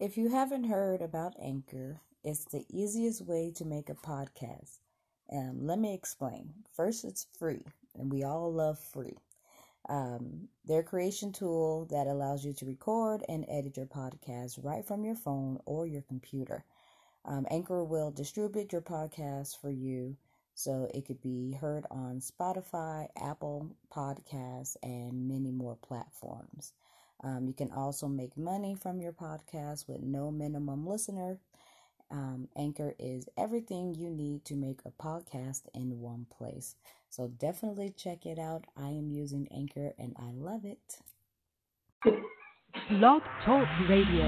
If you haven't heard about Anchor, it's the easiest way to make a podcast. Um, let me explain. First, it's free, and we all love free. Um, their creation tool that allows you to record and edit your podcast right from your phone or your computer. Um, Anchor will distribute your podcast for you so it could be heard on Spotify, Apple Podcasts, and many more platforms. Um, you can also make money from your podcast with no minimum listener. Um, Anchor is everything you need to make a podcast in one place. So definitely check it out. I am using Anchor and I love it. Blog Talk Radio.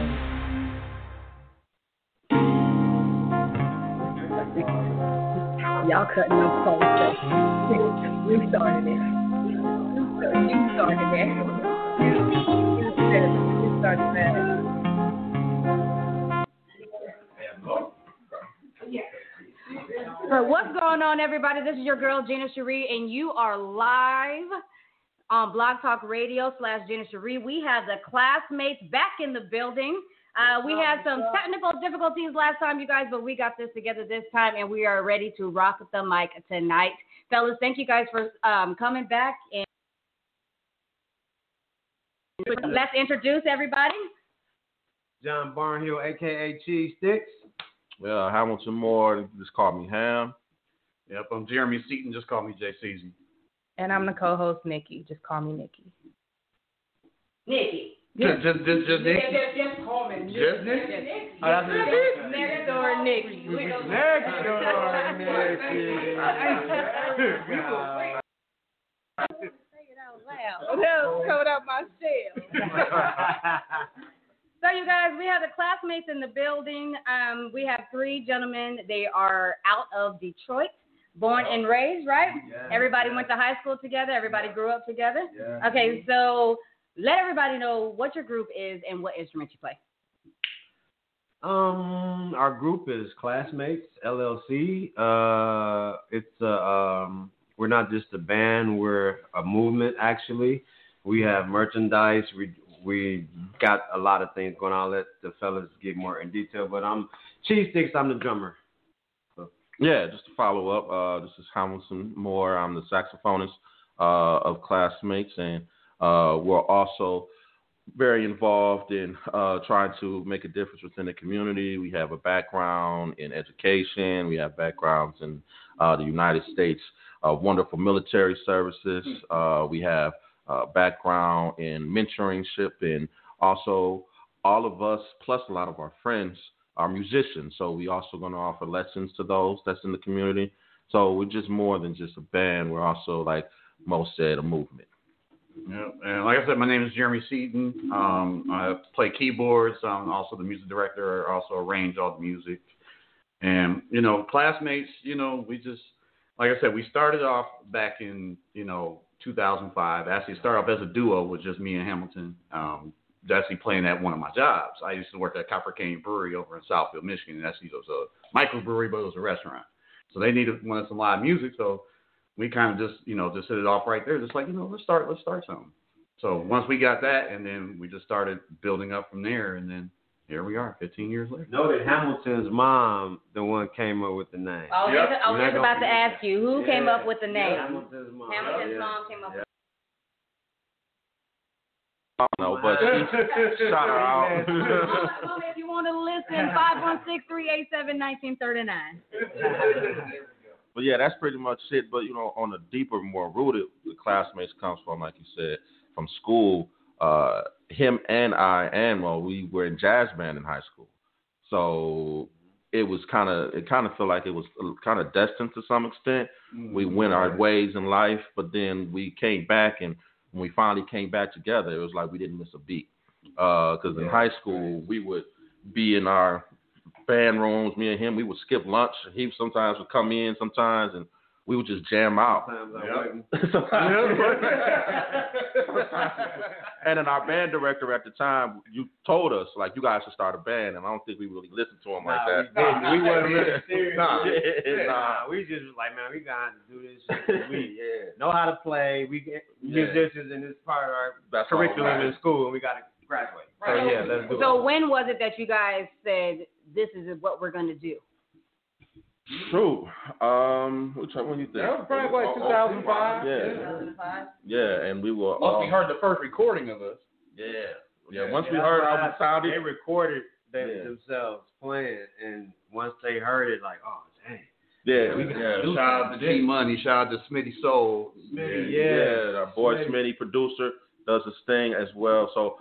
Y'all cutting up close. We started it. You started it. So what's going on, everybody? This is your girl Gina Cherie, and you are live on Blog Talk Radio slash Gina Cherie. We have the Clazzmates back in the building. Uh, we had some technical difficulties last time, you guys, but we got this together this time, and we are ready to rock the mic tonight, fellas. Thank you guys for um, coming back, and let's introduce everybody. John Barnhill, aka Cheese Sticks. Yeah, Hamilton Moore, just call me Ham. Yep, I'm Jeremy Seaton. Just call me Jay Season. And I'm the co-host Nikki. Just call me Nikki. Nikki. Just, just, just, just Nick. Just, just call me Nikki. Just Nick? Nikki. Oh, that's it. Next door Nikki. Next door, Nikki. That was coming out my shell. So, you guys, we have the Clazzmates in the building. Um, we have three gentlemen. They are out of Detroit, born and raised, right? Yeah. Everybody went to high school together. Everybody grew up together. Yeah. Okay, so let everybody know what your group is and what instrument you play. Um, our group is Clazzmates LLC. Uh, it's a um, we're not just a band, we're a movement actually. We have merchandise. We we got a lot of things going on. I'll let the fellas get more in detail. But I'm Cheese Sticks. I'm the drummer. Yeah, just to follow up, uh, this is Hamilton Moore. I'm the saxophonist uh, of Clazzmates, and uh, we're also very involved in uh, trying to make a difference within the community. We have a background in education. We have backgrounds in uh, the United States, uh, wonderful military services. We have uh, background in mentoringship, and also all of us, plus a lot of our friends, are musicians. So we also going to offer lessons to those that's in the community. So we're just more than just a band. We're also, like Mo said, a movement. Yeah, And like I said, my name is Jeremy Seaton. Um, I play keyboards. I'm also the music director. I also arrange all the music. And you know, Clazzmates. You know, we just like I said, we started off back in you know 2005. Actually, started off as a duo with just me and Hamilton. Um, actually playing at one of my jobs. I used to work at Copper Canyon Brewery over in Southfield, Michigan. And actually, it was a microbrewery, but it was a restaurant. So they needed wanted some live music. So we kind of just you know just hit it off right there. Just like you know, let's start let's start something. So once we got that, and then we just started building up from there, and then here we are, 15 years later. No, that Hamilton's mom, the one came up with the name. Oh, I was, Yep. just, I was just about to ask you who came up with the name. Hamilton's mom. Hamilton's Yeah. mom came up with I don't know, but she, shout her out. Mama, Mama, if you want to listen, 516-387-1939. But yeah, that's pretty much it. But you know, on a deeper, more rooted, the Clazzmates comes from, like you said, from school. Uh, him and I, and well, we were in jazz band in high school, so it was kind of, it kind of felt like it was kind of destined to some extent. We went our ways in life, but then we came back, and when we finally came back together, it was like we didn't miss a beat. Because in high school, we would be in our band rooms, me and him, we would skip lunch. He sometimes would come in sometimes, and we would just jam out. and then our band director at the time, you told us like you guys should start a band, and I don't think we really listened to him like that. we didn't. We wasn't really serious. Nah, Yeah, nah. nah, we just was like, man, we got to do this. We yeah, know how to play. We get Yeah. musicians, and it's part of our That's curriculum right. in school, and we got to graduate. So yeah, let's do So it. when was it that you guys said this is what we're gonna do? True. Um, which one when you think? That was probably like oh, 2005. Yeah, 2005. yeah, and we were. Once we heard the first recording of us. Yeah, yeah. Yeah. Once we heard why how we sounded, They recorded them, Yeah. themselves playing, and once they heard it, like, oh dang. yeah, We can yeah. Shout out to G Money. Shout out to Smitty Soul. Smitty, yeah, Yeah. our boy Smitty. Smitty, producer, does his thing as well. So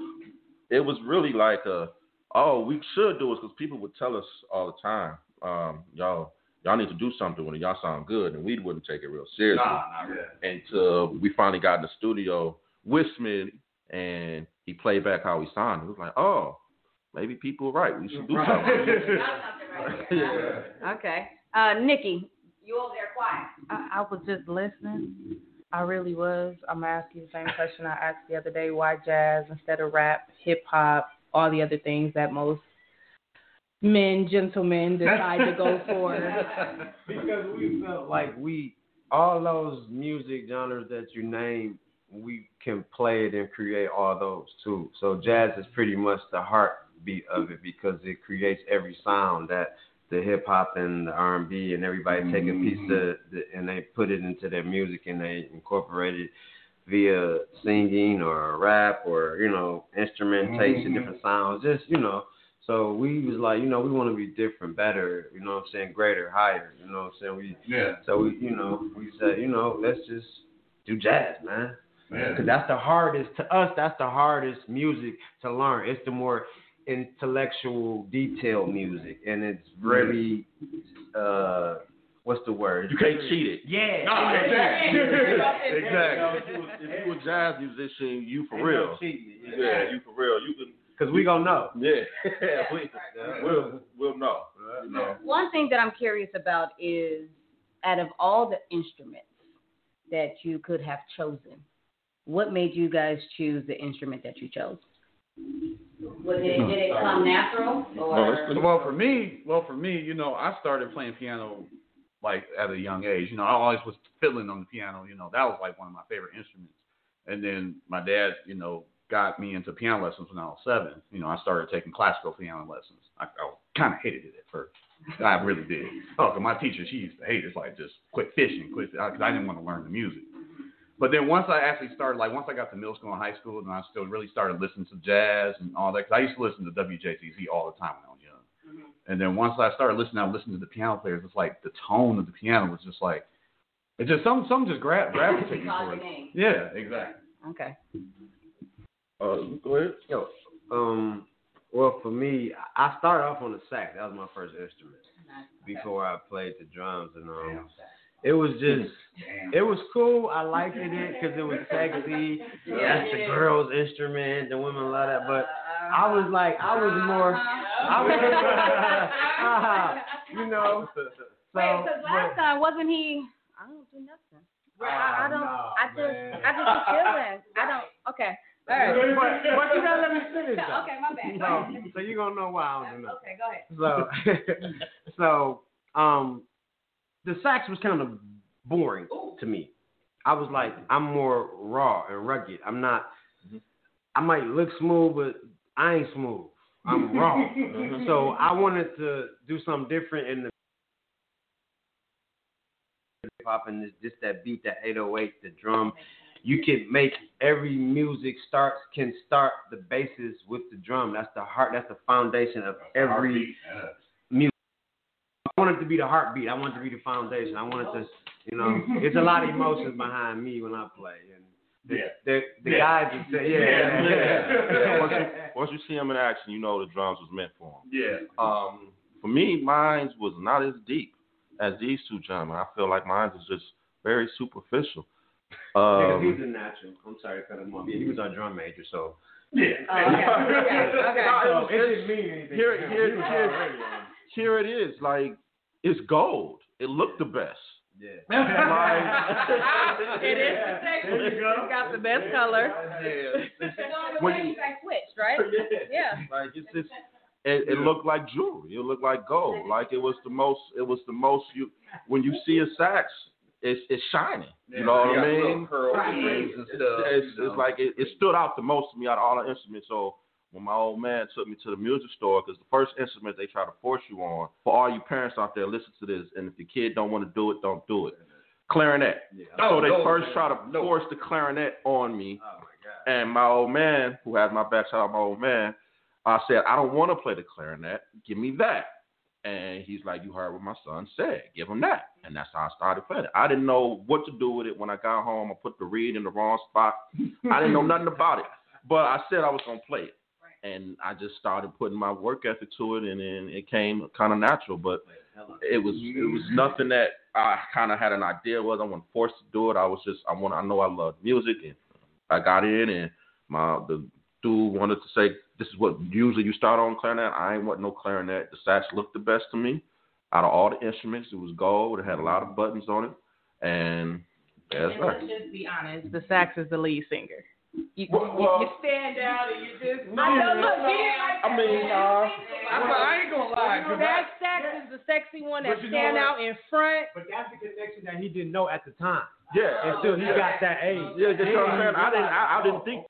it was really like a, oh, we should do it because people would tell us all the time, um, y'all, y'all need to do something when y'all sound good, and we wouldn't take it real seriously. Nah, not really. Until we finally got in the studio with Smitty, and he played back how he sounded. It was like, oh, maybe people are right. We should do something. yeah. Okay. Uh, Nikki, you over there quiet. I, I was just listening. I really was. I'm gonna ask you the same question I asked the other day. Why jazz instead of rap, hip hop, all the other things that most men, gentlemen decide to go for? because we felt like we all those music genres that you name, we can play it and create all those too. So jazz is pretty much the heartbeat of it because it creates every sound that the hip hop and the R and B and everybody take a mm-hmm. piece of the, and they put it into their music and they incorporate it via singing or rap or you know instrumentation, mm-hmm. different sounds, just you know. So we was like, you know, we want to be different, better, you know what I'm saying, greater, higher, you know what I'm saying? We Yeah. so we, you know, we said, you know, let's just do jazz, man. Yeah. Because that's the hardest to us. That's the hardest music to learn. It's the more intellectual, detailed music, and it's very, uh, what's the word? You can't cheat it. Yeah. Nah, exactly. exactly. If you, if you a jazz musician, you for Ain't real. no cheating. Yeah, you for real. You can. Because we gonna know. Yeah, we, we'll we'll know. You know. One thing that I'm curious about is out of all the instruments that you could have chosen, what made you guys choose the instrument that you chose? Was it, did it come natural or? Well, for me, well, for me, you know, I started playing piano like at a young age. You know, I always was fiddling on the piano. You know, that was like one of my favorite instruments. And then my dad, you know, got me into piano lessons when I was seven. You know, I started taking classical piano lessons. I, I kind of hated it at first. I really did. Oh, 'cause my teacher, she used to hate it. It's like just quit fishing, quit, because I didn't want to learn the music. But then once I actually started, like once I got to middle school and high school, and I still really started listening to jazz and all that. Because I used to listen to WJZZ all the time when I was young. Mm-hmm. And then once I started listening, I listened to the piano players. It's like the tone of the piano was just like, it just some some just grab gravitated Called for it. Yeah, exactly. Okay. Uh, go ahead. Yo, um, well, for me, I started off on the sax. That was my first instrument before I played the drums, and um, it was just, it was cool. I liked it because it was sexy. That's the girls' instrument. The women love that, but I was like, I was more, I was, you know. So, Wait, because last but- time wasn't he? I don't do nothing. I, I don't. Oh, I just. man. I just be chilling. I don't. Okay. All right. But, but you gotta let me finish. though. Okay, my bad. So, ahead. so you gonna know why I don't do nothing. Okay, go ahead. So, so um, the sax was kind of boring to me. I was like, I'm more raw and rugged. I'm not. I might look smooth, but I ain't smooth. I'm raw. so I wanted to do something different in the hip hop and just- just that beat, that 808, the drum. You can make every music starts can start the basis with the drum. That's the heart. That's the foundation of every music. I want it to be the heartbeat. I want it to be the foundation. I want it to, you know, it's a lot of emotions behind me when I play. And the, Yeah. the, the Yeah. guys would say, yeah, Yeah. yeah. once, you, once you see him in action, you know the drums was meant for him. Yeah. Um, for me, mine was not as deep as these two gentlemen. I feel like mine is just very superficial. Because Um, he's a natural. I'm sorry to cut him off. Yeah, he was our drum major, so. Yeah. Here- to him. here- He was here- already on. here it is, like it's gold. It looked the best. Yeah. It is the sexiest. There you go. It's got the best color. Yeah. So the When way you- you guys switched, right? Yeah. Like it's just it, it looked like jewelry. It looked like gold. Like it was the most. It was the most. You when you see a sax, it's it's shining. You know what I mean? Curl strings and stuff. It's, you it's like it, it stood out the most to me out of all the instruments. So when my old man took me to the music store because the first instrument they try to force you on. For all you parents out there, listen to this. And if your kid don't want to do it, don't do it. Clarinet. so they no, first man, try to no. force the clarinet on me. Oh my god. And my old man, who has my back, shout out my old man, I said, I don't want to play the clarinet. Give me that. And he's like, You heard what my son said. Give him that. And that's how I started playing it. I didn't know what to do with it when I got home. I put the reed in the wrong spot. I didn't know nothing about it. But I said I was going to play it. And I just started putting my work ethic to it, and then it came kind of natural. But it was it was nothing that I kind of had an idea was I wasn't forced to do it. I was just I want I know I love music, and I got in, and my the dude wanted to say this is what usually you start on clarinet. I ain't want no clarinet. The sax looked the best to me out of all the instruments. It was gold. It had a lot of buttons on it, and that's And right. let's just be honest, the sax is the lead singer. You, Well- you- well- you stand out and you just. I know, look, he like I mean, uh, I, I ain't gonna lie. 'cause that sax is the sexy one that But you know stand out in front. But that's the connection that he didn't know at the time. Yeah, Until he got that age. yeah, that's what I'm saying. I didn't I, I didn't think.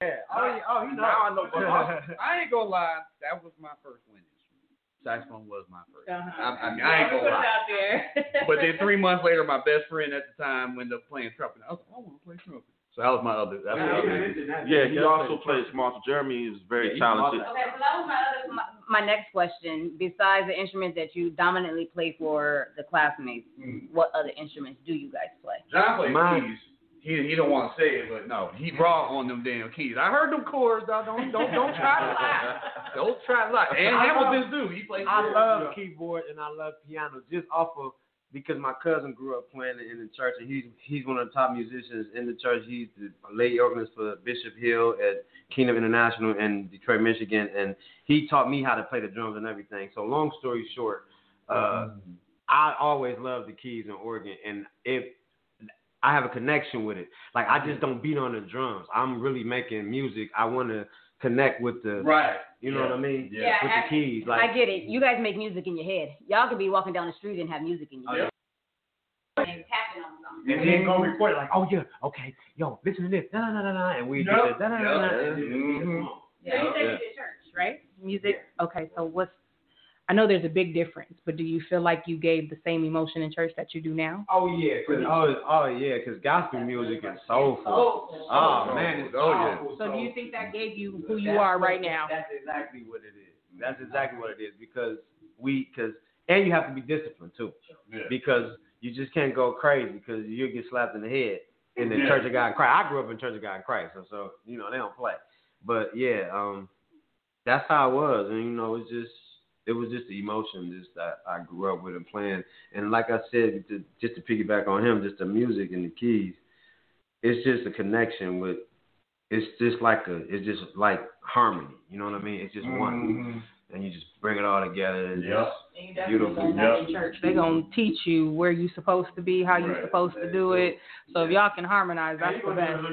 Yeah. Oh, he, oh, he knows. Now I know. But I, I ain't gonna lie. That was my first wind instrument. Saxophone was my 1st Uh-huh. I, I mean, I ain't gonna it lie. out there. But then three months later, my best friend at the time ended up playing trumpet. I was like, I want to play trumpet. So that was my other. That's my other. Yeah, he also plays Marshall. Jeremy is very Yeah, talented. Okay, so that was my other my, my next question. Besides the instruments that you dominantly play for the classmates, what other instruments do you guys play? John plays keys. He don't want to say it, but no, he raw on them damn keys. I heard them chords. Dog. Don't don't don't try to lie. Don't try to lie. And I love- Hamilton do. He plays. I love keyboard and I love piano just off of because my cousin grew up playing in the church and he's he's one of the top musicians in the church. He's the lady organist for Bishop Hill at Kingdom International in Detroit, Michigan, and he taught me how to play the drums and everything. So long story short, uh, I always loved the keys and organ, and if I have a connection with it, like I just don't beat on the drums. I'm really making music. I want to connect with the, Right. you know what I mean? Yeah, with I- the keys, I get it. You guys make music in your head. Y'all could be walking down the street and have music in your head. And tapping on and then go record it like, oh yeah, okay, yo, listen to this, da da da da, and we Yep. just da da da da. Yep. Mhm. So you said you did church, right? Music. Okay, so what's? I know there's a big difference, but do you feel like you gave the same emotion in church that you do now? Oh yeah, cause oh, oh yeah, cause gospel music is soulful. Oh man, it's Oh, yeah. So do you think that gave you who you That's are right now? That's exactly what it is. That's exactly what it is because we, cause and you have to be disciplined too, Yeah. because you just can't go crazy because you'll get slapped in the head in the Yeah. Church of God in Christ. I grew up in Church of God in Christ, so so you know they don't play. But yeah, um, that's how it was, and you know it's just it was just the emotion just that I grew up with and playing. And like I said, to, just to piggyback on him, just the music and the keys, it's just a connection with. It's just like a, it's just like harmony. You know what I mean? It's just one, mm-hmm. And you just bring it all together. And Yep. just beautiful. Yep. in church. They're gonna teach you where you're supposed to be, how you're Right. supposed to do it. So if y'all can harmonize, that's the best.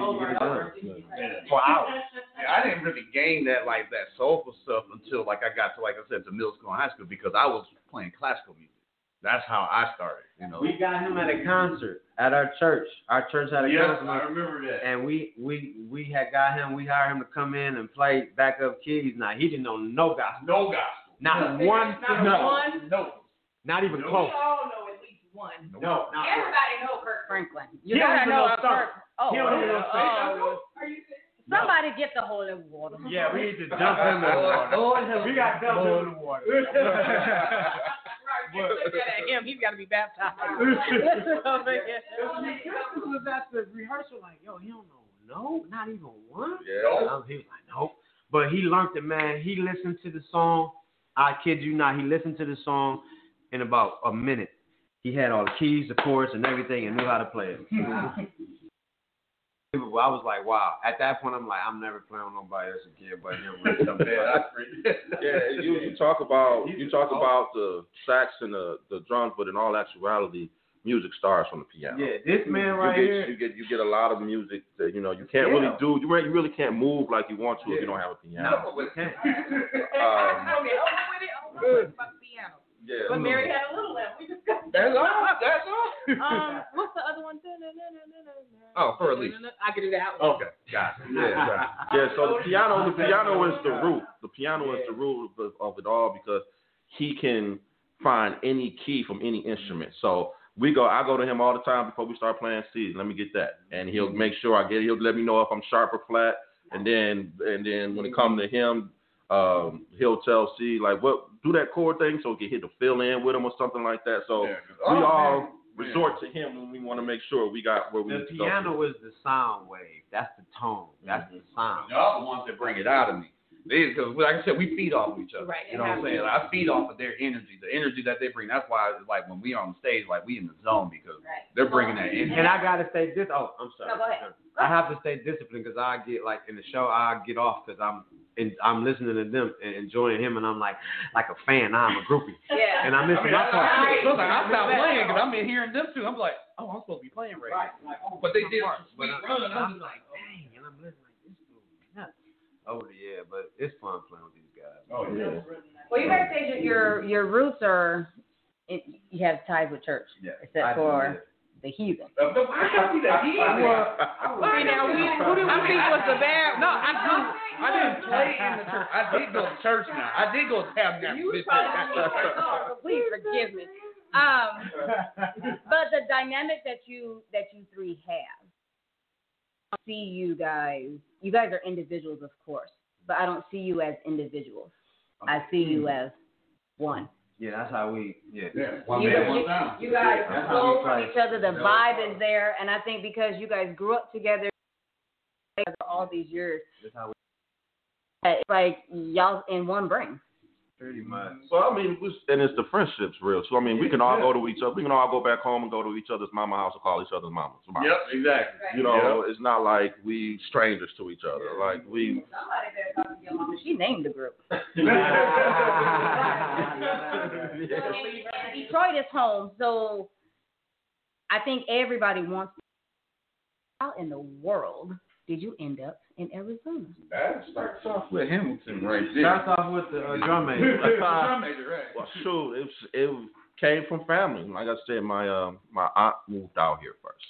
Over and over. Yeah. For hours. Yeah, I didn't really gain that like that soulful stuff until like I got to like I said to middle school and high school because I was playing classical music. That's how I started. You know. We got him at a concert at our church. Our church had a yes, concert. I remember that. and we we we had got him. We hired him to come in and play backup keys. Now he didn't know no gospel, No gospel. not one, Not no, one. No. not even No. close. all know at least one. No, not Everybody know Kirk Franklin. You He gotta know know. Kirk. Oh, He don't even know oh, oh. Somebody get the holy water. Yeah, we need to jump him in the water. Lord we got to jump him in the water. Right, look at him. He's got to be baptized. This was at the rehearsal, like, yo, he don't know, no, not even one. Yeah. He was like, nope. But he learned it, man. He listened to the song. I kid you not. He listened to the song in about a minute. He had all the keys, the chords, and everything, and knew how to play it. I was like, wow. At that point, I'm like, I'm never playing with nobody else again but him. With. Yeah, you, you talk about you talk about the sax and the, the drums, but in all actuality, music starts on the piano. yeah, this man right you get, here. You get you get a lot of music that you know you can't really do. You really, you really can't move like you want to if you don't have a piano. No, we can't. Um, yeah. But Mary had a little left. We discussed That's all. That's all. Um, what's the other one? Oh, for at least. I can do that one. Okay, got it. Yeah, yeah. So the piano, the piano is the root. The piano is the root of, of it all because he can find any key from any instrument. So we go, I go to him all the time before we start playing C's. Let me get that, and he'll make sure I get. it. He'll let me know if I'm sharp or flat, and then and then when it comes to him, um, he'll tell C like, what do that core thing so he can hit the fill in with him or something like that. So Yeah, 'cause- we oh, all man. resort to him when we want to make sure we got where we The need to go. piano is the sound wave. That's the tone. That's the sound. Y'all the ones that bring it out of me. Because, like I said, we feed off of each other. Right, You know what I'm it saying? I feed off of their energy, the energy that they bring. That's why, it's like when we on stage, like we in the zone because Right. they're bringing that energy. And I gotta stay dis. Oh, I'm sorry. No, go ahead. I have to stay disciplined because I get like in the show, I get off because I'm and I'm listening to them and enjoying him, and I'm like like a fan. Now I'm a groupie, Yeah. and I'm I mean, my I, part. I, I, I stopped playing because I'm in hearing them too. I'm like, oh, I'm supposed to be playing right. now. But they did some But I- run. I'm I'm just like, dang, and I'm listening like this dude nuts. Oh yeah, but it's fun playing with these guys. Oh yeah. Well, you guys say that your your roots are, it, you have ties with church, Yeah. except I do, for the heathen. Uh, no, I can't see that. He was. See, now, we, I think what's the bad, no, I do. I didn't play in the church. I did go to church now. I did go to tabernacle. You this probably- Oh, please forgive me. Um, but the dynamic that you that you three have, I see you guys. You guys are individuals, of course, but I don't see you as individuals. I see you as one. Yeah, that's how we. Yeah. Yeah. One You, man, you, one sound. you guys That's how flow from each other. The vibe is there, and I think because you guys grew up together all these years, That's how we. it's like y'all in one brain. Pretty much. So I mean, and it's the friendships real. So I mean, we can all go to each other. We can all go back home and go to each other's mama house and call each other's mamas. mamas. Yep, exactly. You know, it's not like we strangers to each other. Like we. Somebody better talk to your mama. She named the group. And Detroit is home, so I think everybody wants. How in the world did you end up in Arizona? That starts off with Hamilton right there. Starts off with the uh, drum major. Drum major, right? Well, shoot, it was, it came from family. Like I said, my uh, my aunt moved out here first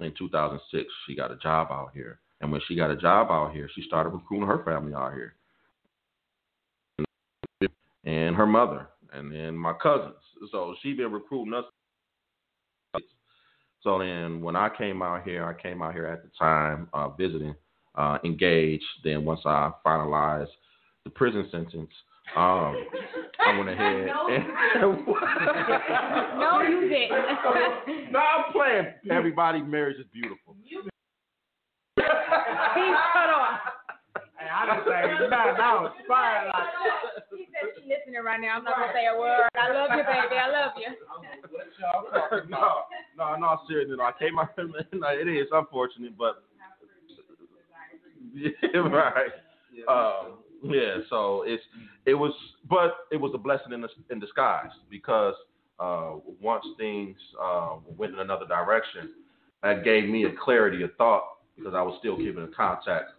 in 2006. She got a job out here, and when she got a job out here, she started recruiting her family out here, and her mother, and then my cousins. So she been recruiting us. So then, when I came out here, I came out here at the time uh, visiting, uh, engaged. Then once I finalized the prison sentence, um, I went ahead. and No, you didn't. no, I'm playing. Everybody, marriage is beautiful. He's cut off. Hey, I just say, nah, it's fine. Like, He said she's listening right now. I'm not gonna say a word. I love you, baby. I love you. no, no, no, seriously. No, I came out. No, it is unfortunate, but yeah, right. Um, yeah, so it's it was, but it was a blessing in, in disguise because uh, once things uh, went in another direction, that gave me a clarity of thought because I was still keeping in contact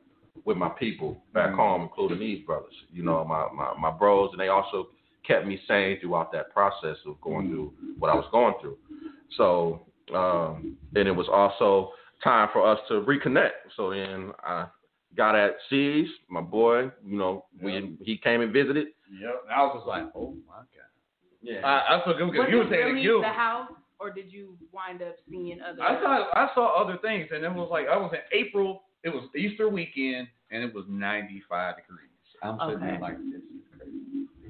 with my people back home, including these brothers. You know, my, my my bros, and they also kept me sane throughout that process of going through what I was going through. So, um, and it was also time for us to reconnect. So then I got at C's, my boy. You know, we he came and visited. Yep. And I was just like, oh my god. Yeah. I, I feel good because Was you were it saying really it killed the house, or did you wind up seeing other? I saw I saw other things, and it was like I was in April. It was Easter weekend, and it was 95 degrees. I'm sitting Okay. like, this.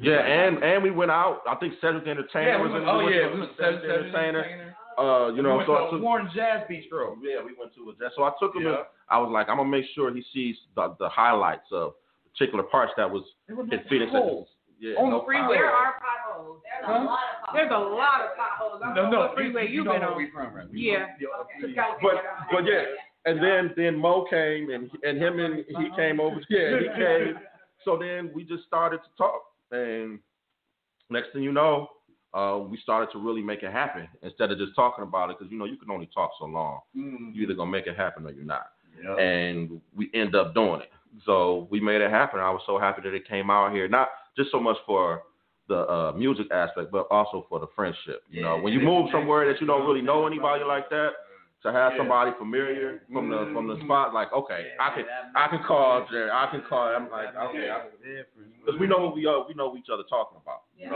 Yeah, and and we went out. I think Cedric the Entertainer Yeah, we was went, in. oh went yeah, to we went Cedric the Entertainer. entertainer. Uh, you know, we went so I to took. Warren Jazz Bistro. Yeah, we went to a jazz. So I took him. in- Yeah. I was like, I'm gonna make sure he sees the, the highlights of particular parts that was There was in no Phoenix. potholes. Yeah, On the freeway. There are potholes. There's Huh? a lot of There's a lot of potholes. I No, no, freeway you, you've know been where on. we from, right? We Yeah. from- Okay. But but yeah, and then then Mo came and and him and he came over. Yeah, he came. So then we just started to talk, and next thing you know, uh, we started to really make it happen instead of just talking about it because you know you can only talk so long. Mm. You're either gonna make it happen or you're not. Yep. and we end up doing it. So we made it happen. I was so happy that it came out here, not just so much for the uh, music aspect, but also for the friendship. You know, when you move somewhere that you don't really know anybody like that, To have Yeah. somebody familiar from the from the spot, like okay, I can I can call Jerry, I can call. I'm like okay, because we know what we are, we know what each other talking about. Yeah.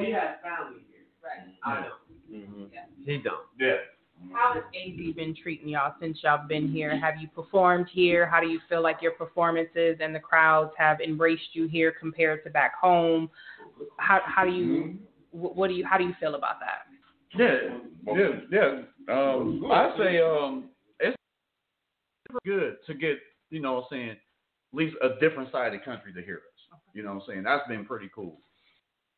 He has family here. Right. I don't. Mm-hmm. He don't. Yeah. How has AZ been treating y'all since y'all been here? Have you performed here? How do you feel like your performances and the crowds have embraced you here compared to back home? How how do you wh- what do you how do you feel about that? Yeah, yeah, yeah. Um, I say um, it's good to get you know what I'm saying at least a different side of the country to hear us. You know what I'm saying? That's been pretty cool.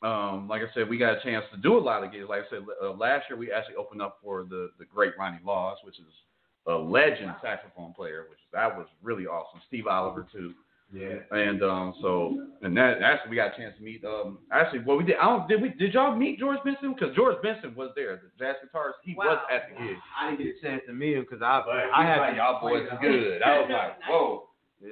Um, like I said, we got a chance to do a lot of gigs. Like I said, uh, last year we actually opened up for the the great Ronnie Laws, which is a legend saxophone player, which that was really awesome. Steve Oliver too. Yeah. And um, so, and that actually we got a chance to meet. Um, actually, well, we did. I don't. Did we? Did y'all meet George Benson? Because George Benson was there, the jazz guitarist. He was at the gig. I didn't get a chance to meet him because I But I had was like, y'all boys are good. I was like, whoa. Yeah.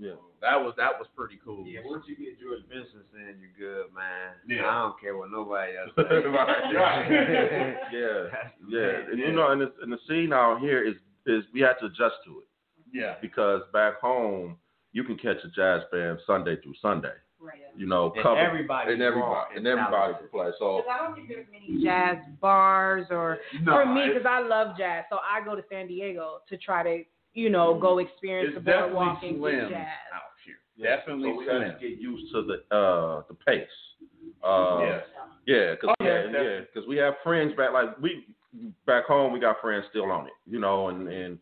Yeah. That was that was pretty cool. Yeah, once you get George Benson saying you're good, man, Yeah. I don't care what nobody else says. Right. Yeah, yeah, and you know, and the, and the scene out here is is we had to adjust to it Yeah. because back home you can catch a jazz band Sunday through Sunday. Right. You know, And cover everybody and everybody and everybody can play. So I don't think there's many jazz bars or No, for me because I love jazz, so I go to San Diego to try to you know go experience the boardwalk definitely and slim get jazz. out here. yeah, Definitely so we had slim. to get used to the uh the pace. Uh, yeah. Yeah, cause Oh, yeah, yeah, yeah, definitely. 'cause we have friends back like we back home. We got friends still on it, you know, and and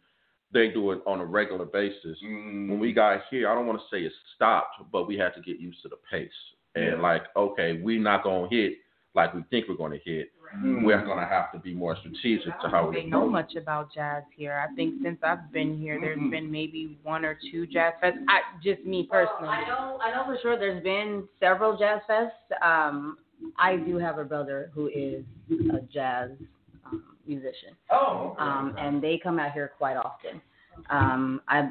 they do it on a regular basis. Mm, When we got here, I don't want to say it stopped, but we had to get used to the pace and Yeah. like, okay, we're not gonna hit like we think we're gonna hit. mm, We're gonna have to be more strategic to how They we know much about jazz here. I think since I've been here, there's Mhm. been maybe one or two jazz fests. I just me personally. I know, I know for sure. There's been several jazz fests. Um, I do have a brother who is a jazz musician, Oh. um, and they come out here quite often. Um, I,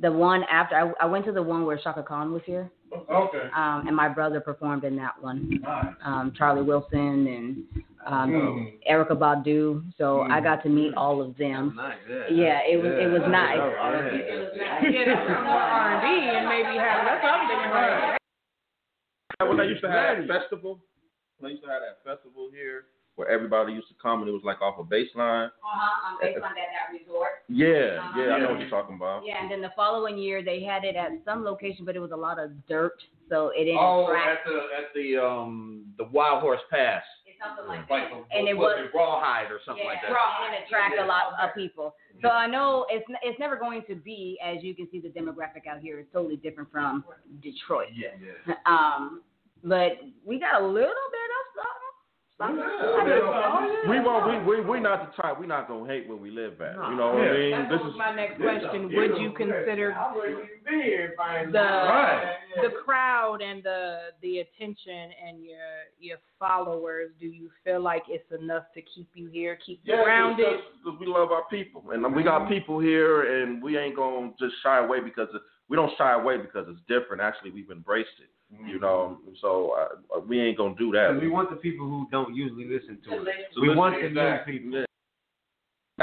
the one after I, I went to the one where Chaka Khan was here, Okay. um, and my brother performed in that one. Nice. Um, Charlie Wilson and um, Mm. Erykah Badu. So I Mm. got to meet all of them. Nice, yeah. Yeah, it was it was nice. Yeah, that's more R and B and maybe have that's what I'm thinking. Right. when they used to have that festival, when they used to have that festival here where everybody used to come and it was like off a baseline. Uh-huh, based on that, that resort. Yeah, Uh-huh. yeah, I know what you're talking about. Yeah, and then the following year they had it at some location, but it was a lot of dirt, so it didn't Oh, attract. at the at the um the Wild Horse Pass, It's something like like that. the, And it was was Rawhide or something yeah, like that. and it attract a lot of people. So I know it's it's never going to be, as you can see, the demographic out here is totally different from Detroit. Yeah. yeah. Um, but we got a little bit of something. something. We won't. We we we not the type. We not gonna hate where we live at. You know what I mean? That This is my next question. Would you consider I wouldn't even be here if I ain't the Right. the crowd and the the attention and your your followers? Do you feel like it's enough to keep you here, keep you yeah, grounded? because we love our people, and we got mm-hmm. people here, and we ain't gonna just shy away because it, we don't shy away because it's different. Actually, we've embraced it. You know, so uh, we ain't gonna do that. We want the people who don't usually listen to it. So we want the exactly, new people. Yeah.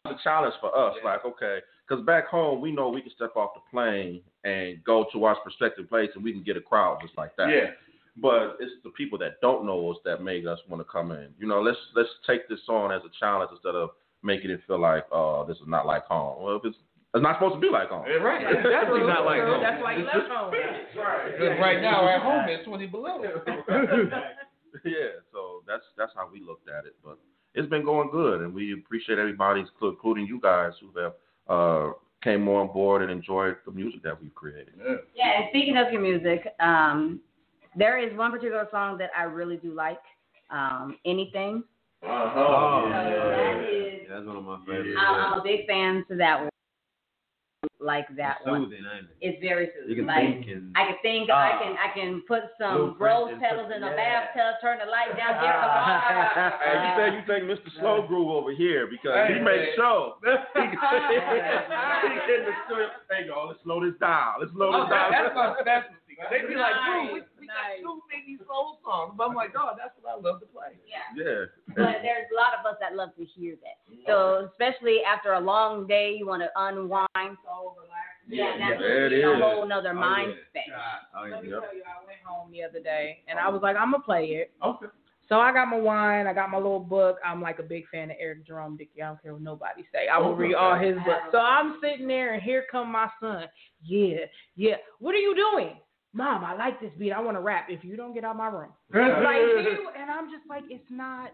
That's a challenge for us. Like, okay, because back home we know we can step off the plane and go to our prospective place and we can get a crowd just like that. Yeah. But it's the people that don't know us that make us want to come in. You know, let's let's take this on as a challenge instead of making it feel like, oh, this is not like home. Well, if it's it's not supposed to be like home. Yeah, right. It's definitely not like home. That's why you left home. Because right now at home it's twenty below. yeah, so that's that's how we looked at it. But it's been going good, and we appreciate everybody, including you guys, who have uh, came on board and enjoyed the music that we've created. Yeah, yeah and speaking of your music, um, there is one particular song that I really do like. Um, Anything. Oh, That yeah. is- That's one of my favorites. I'm, I'm a big fan to that one. Like that It's one. soothing, ain't it? It's very You soothing. can Like think and I can think, I can I can put some rose petals in a yeah. bathtub, turn the light down, get the Hey, you think you think Mr. Slow Groove over here because he makes man. sure. He he in the studio. Hey, y'all, let's slow this down. Let's slow this oh, down. That's my specialty. They be like, bro, we, we Nice. got too many soul songs. But I'm like, oh, that's what I love to play. Yeah. Yeah. but there's a lot of us that love to hear that. So especially after a long day, you want to unwind. Yeah, that's Yeah, it a is. whole nother mind yeah. space. Oh, Let me yeah. tell you, I went home the other day and I oh. was like, I'm gonna play it. Okay. So I got my wine, I got my little book. I'm like a big fan of Eric Jerome Dickey. I don't care what nobody say. I will read all his books. So I'm sitting there and here come my son. Yeah, yeah. What are you doing? Mom, I like this beat. I want to rap. If you don't get out my room. like he, and I'm just like, it's not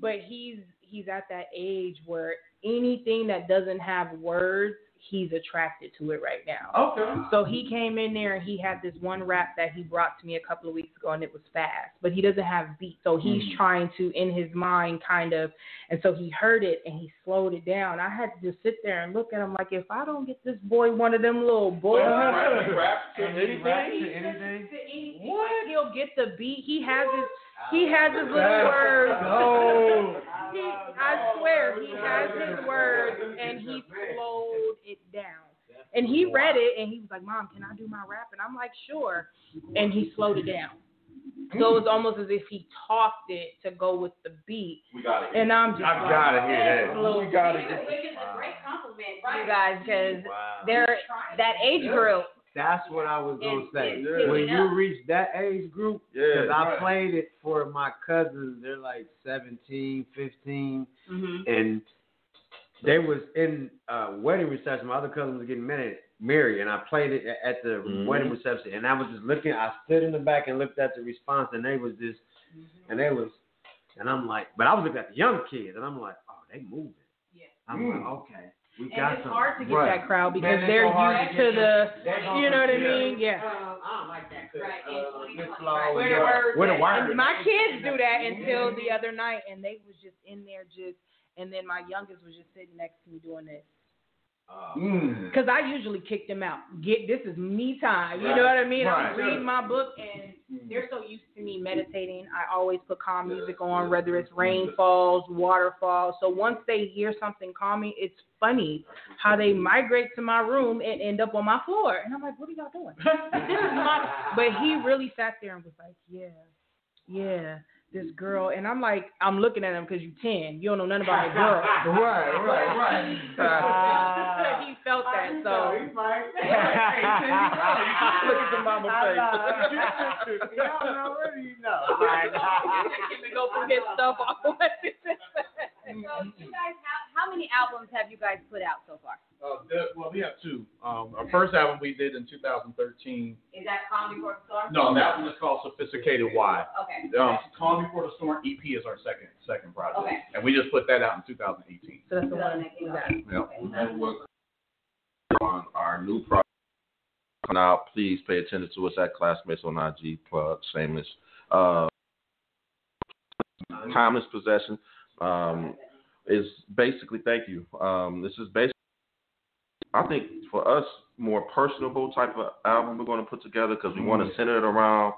but he's he's at that age where anything that doesn't have words, he's attracted to it right now. Okay. So he came in there and he had this one rap that he brought to me a couple of weeks ago and it was fast, but he doesn't have beat. So he's Mm. trying to in his mind kind of and so he heard it and he slowed it down. I had to just sit there and look at him like if I don't get this boy one of them little boys Rap to rap anything? to anything? to anything, like he'll get the beat. He has his he has his little words. No. He, I swear, he has his words and he slowed it down. And he read it and he was like, Mom, can I do my rap? And I'm like, Sure. And he slowed it down. So it was almost as if he talked it to go with the beat. We got it. And I'm just I like, gotta hear that. Little We gotta Which is a great compliment, you guys, because Wow. they're that age group. That's what I was gonna It's- say. it's When you up. reach that age group, Yeah, because I right. played it for my cousins, they're like 17, 15, hmm and they was in uh, wedding reception. My other cousin was getting married, married, and I played it at the Mhm. wedding reception. And I was just looking. I stood in the back and looked at the response, and they was just, and they was, and I'm like, but I was looking at the young kids, and I'm like, oh, they moving. Yeah. I'm like, okay, we and got it's some. hard to get right. that crowd because Man, they're so used to to get the, you know what I yeah. mean? Yeah. I don't like that. Right. Uh, 2020, Miss right. Flaw, Where the yeah. words Where the at. And my kids do that until the other night, and they was just in there just, and then my youngest was just sitting next to me doing this. Mm. Cause I usually kick them out. Get this is me time. You know what I mean? I'm Right. reading my book, and they're so used to me meditating. I always put calm music on, whether it's rainfalls, waterfalls. So once they hear something calming, it's funny how they migrate to my room and end up on my floor. And I'm like, what are y'all doing? this is my. But he really sat there and was like, yeah, yeah, this girl. And I'm like, I'm looking at him because you ten. You don't know nothing about a girl. Right, right, right. he felt that. So. Look at the mama face. You don't know what you know. to go through his stuff all the way. So you guys, how, how many albums have you guys put out so far? Uh, the- well, we have two. Um, our first album we did in 2013. Is that Calm Before the Storm? No, that one is called Sophisticated Why. Okay. Um, Calm Before the Storm EP is our second second project, Okay. and we just put that out in 2018. So that's the one we got. Yep. And we're on our new project coming out. Please pay attention to us at Clazzmates on IG. Plug, shameless. Uh, Timeless Possession um, is basically, thank you. Um, this is basically, I think for us, more personable type of album we're going to put together because we want to center it around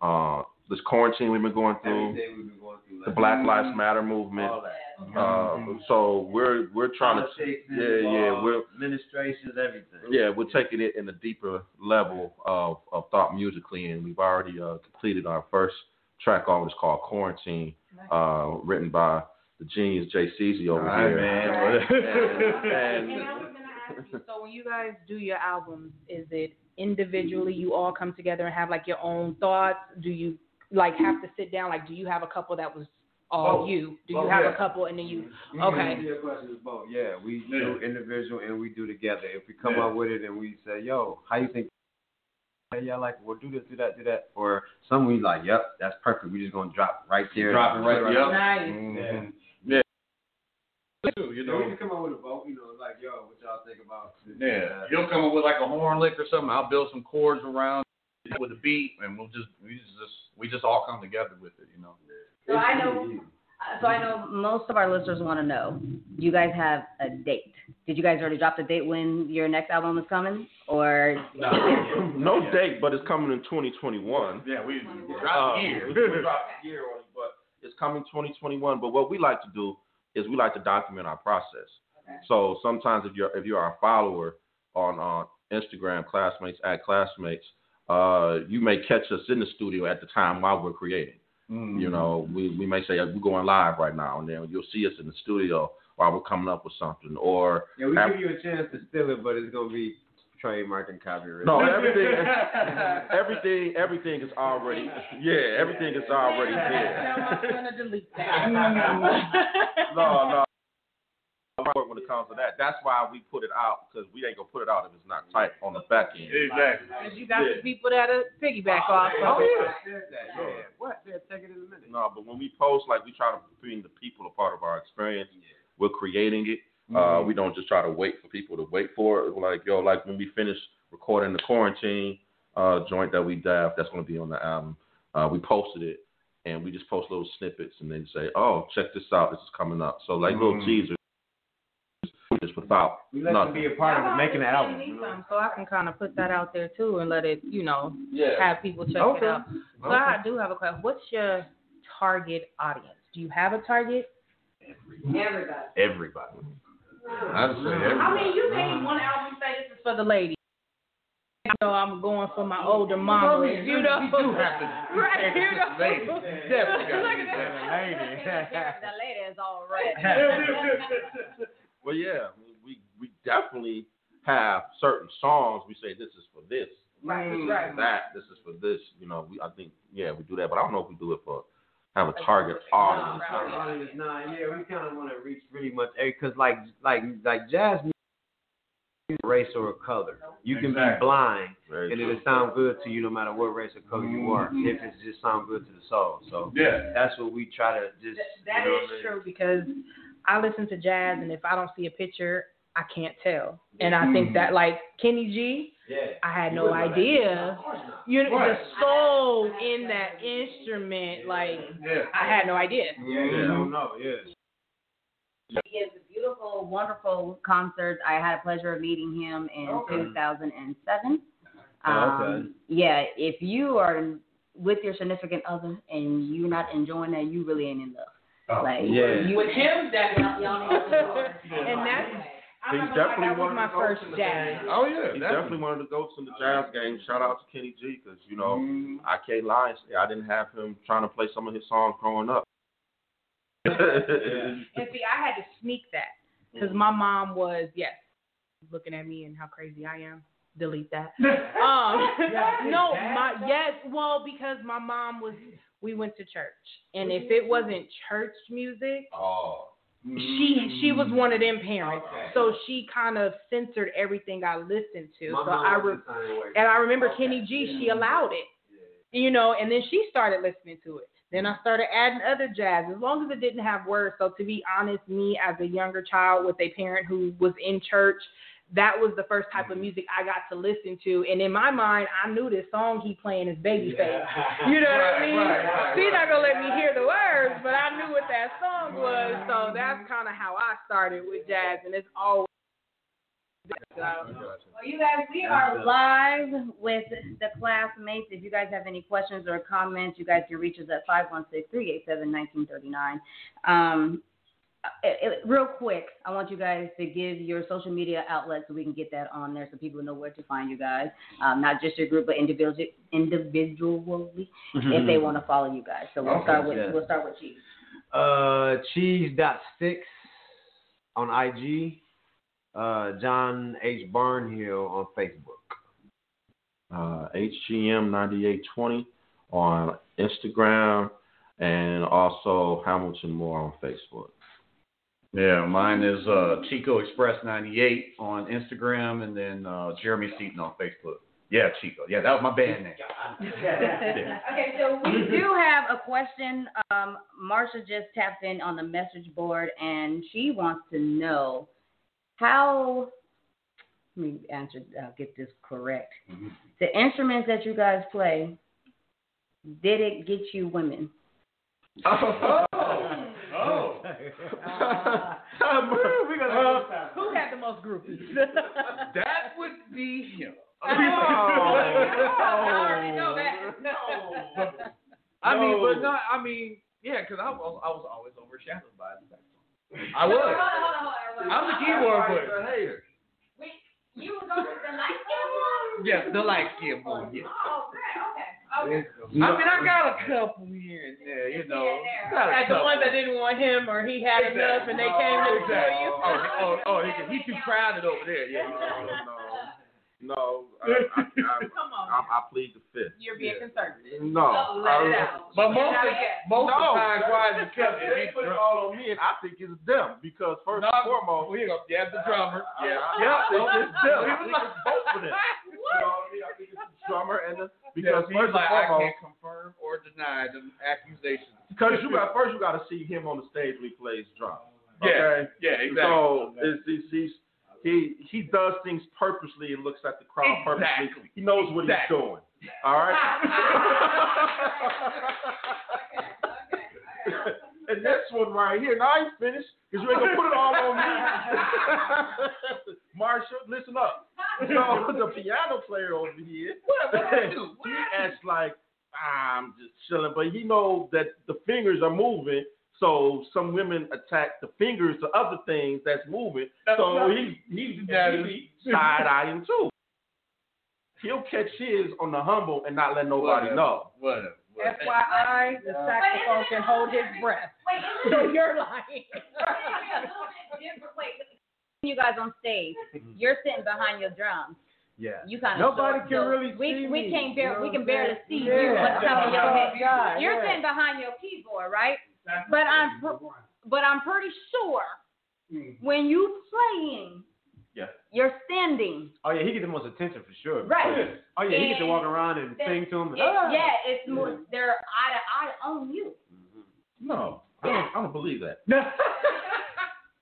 uh, this quarantine we've been going through, been going through. the Black Lives Matter movement. All that. Uh, so we're we're trying to Politics yeah yeah involved, we're administrations, everything. yeah we're taking it in a deeper level of, of thought musically and we've already uh, completed our first track on it's called Quarantine uh, written by the genius Jay Ceesay over All right, here man. and, And I was gonna ask you, so when you guys do your albums, is it individually you all come together and have like your own thoughts? Do you like have to sit down? Like, do you have a couple that was all Both. you? Do you have yeah. a couple and then you? Mhm. Okay. Your question both. Yeah, we Yeah. do individual and we do together. If we come Yeah. up with it and we say, "Yo, how you think?" Hey, yeah, like, well, do this, do that, do that. Or some we like, "Yep, that's perfect. We just gonna drop right there." Drop it right there. Yep. Nice. Mhm. Yeah. Too, you You know, we can come up with a vote. You know, like, "Yo, what y'all think about?" this, Yeah, that?" you'll come up with like a horn lick or something. I'll build some chords around with a beat, and we'll just we just we just all come together with it, you know. So I know, uh, so I know most of our listeners want to know. Do you guys have a date? Did you guys already drop the date when your next album is coming, or no date but it's coming in 2021 Yeah, we Uh, drop here. we dropped a year on it, but it's coming 2021. But what we like to do is we like to document our process. So sometimes if you're if you're our follower on on Instagram, Clazzmates at Clazzmates, uh, you may catch us in the studio at the time while we're creating. Mm. You know, we we may say we're going live right now, and then you'll see us in the studio while we're coming up with something, or Yeah, we have- give you a chance to steal it, but it's gonna be trademark and copyright. no everything everything everything is already yeah everything is already Tell there. my son to delete that. no, no. When it comes to that, that's why we put it out because we ain't gonna put it out if it's not tight on the back end. Exactly. Because you got the people that'll piggyback off. Oh of yeah, I said that. Yeah. What? Yeah, take it in a minute. No, but when we post, like we try to bring the people a part of our experience. Yeah. We're creating it. Uh, we don't just try to wait for people to wait for it. Like, yo, like when we finish recording the quarantine uh, joint that we dabbed, that's going to be on the album. Uh, we posted it, and we just post little snippets, and then say, oh, check this out, this is coming up. So like little Mhm. teasers, just without We let them be a part of it, making the album. Need some, So I can kind of put that out there too and let it, you know, Yeah. have people check Okay. it out. So I do have a question. What's your target audience? Do you have a target? Everybody. Everybody. I'd say everybody. I mean, you made one album say this is for the ladies. You know, I'm going for my older mamas. You know, We do have to right? You know, Ladies. Definitely gotta Look at that. that. lady. The lady is all red. Well, yeah, we we definitely have certain songs. We say this is for this, Right, this is right. for that, this is for this. You know, we I think yeah we do that, but I don't know if we do it for have a target audience. Nah, nah, audience, nah, yeah, we kind of want to reach pretty much because like like like jazz race or a color. You can be blind Very and it'll sound good to you no matter what race or color you mm-hmm. are. If it just sound good to the soul, so Yeah. that's what we try to just. That you know is I mean? true because I listen to jazz, and if I don't see a picture, I can't tell. And I think that like Kenny G, Yeah. I had no idea. You know, the soul in that instrument, like Yeah. I had no idea. Yeah, I don't know. Yeah. He is a beautiful, wonderful concert. I had a pleasure of meeting him in 2007. Oh, Um, okay. Yeah, if you are with your significant other and you're not enjoying that, you really ain't in love. Oh, like, yeah. you, With him, that y'all need to and that's I'm He's not gonna lie, definitely that was one my of the first the jazz. game. Oh yeah. He's definitely one of the goats in the jazz game. Shout out to Kenny G because you know I can't lie and say I didn't have him trying to play some of his songs growing up. And see, I had to sneak that because my mom was yes, looking at me and how crazy I am. Delete that. Um, no, my yes, well because my mom was. We went to church, and if it wasn't church music, oh. She she was one of them parents. So she kind of censored everything I listened to. My so I re- the same way. and I remember Kenny G. She allowed it, you know, and then she started listening to it. Then I started adding other jazz, as long as it didn't have words. So to be honest, me as a younger child with a parent who was in church, that was the first type of music I got to listen to. And in my mind, I knew this song he playing is Babyface. You know what I mean? right, right, She's not gonna let me hear the words, but I knew what that song was. So that's kind of how I started with jazz, and it's always. Well, you guys, we are live with the Clazzmates. If you guys have any questions or comments, you guys can reach us at 516-387-1939. Um, it, it- real quick, I want you guys to give your social media outlets so we can get that on there so people know where to find you guys. Um, not just your group, but individual, individually if they want to follow you guys. So we'll Okay, start with yeah. we'll start with Chief. Uh, cheese dot six on IG. Uh, John H Barnhill on Facebook. uh, HGM9820 on Instagram and also Hamilton Moore on Facebook. Yeah, mine is uh, Chico Express 98 on Instagram and then uh, Jeremy Seaton on Facebook. Yeah, Chico. Yeah, that was my band name. okay, so we do have a question. Um, Marsha just tapped in on the message board, and she wants to know how. Let me answer. I'll get this correct. The instruments that you guys play, did it get you women? Oh. oh. we gonna Who had the most groupies? that would be him. Oh, I already know that. No. I mean, but not. I mean, yeah, because I was I was always overshadowed by the saxophone. I was. I'm the keyboard player. hater. You was over the light skin one? Yes, the light skin boy. Yes. Oh, okay, okay. Okay. I mean, I got a couple here and there, you know. Got Like the ones that didn't want him or he had enough and they oh, came to Exactly. you. Oh, oh, oh, oh he, he too crowded over there. Yeah. No, no, I, I, I, Come on. I, I plead the fifth. You're being conservative. No, So let it out. But most of, we get- most of the time, why is it kept? They put it all on me, and I think it's them because first and foremost, we go. Yeah, the drummer. Yeah. yeah, I think it's them. I He think was it's both of them. You know what I mean? I think it's the drummer and the because he's first and like, I can't confirm or deny the accusations. because you got first you got to see him on the stage when he plays drums. Yeah, Okay. yeah, exactly. So it's, it's, he's, he he does things purposely and looks at the crowd purposely. He knows what Exactly. he's doing. All right. and this one right here, now I ain't finished because you ain't gonna put it all on me. Marsha, listen up. So the piano player over here, what do? What he acts like ah, I'm just chilling, but he knows that the fingers are moving. So some women attack the fingers to other things that's moving. So he's he's he side eyeing too. He'll catch his on the humble and not let nobody Whatever. know. Whatever. FYI, the saxophone can hold his breath. So you're lying. Wait, you guys on stage, mm-hmm. you're sitting behind your drums. Yeah. You kind of Nobody can really we, see we me, can't you bear, know we can barely saying? see you. Yeah. What's coming your head? Yeah, You're yeah. sitting behind your keyboard, right? But I'm pr- but I'm pretty sure mm. when you playing, Yeah. you're standing. Oh yeah, he gets the most attention for sure. Right. Oh yeah, he gets to walk around and Then sing to him. It, ah. yeah, it's more they're eye to eye on you. Mm-hmm. No, I don't, I don't believe that.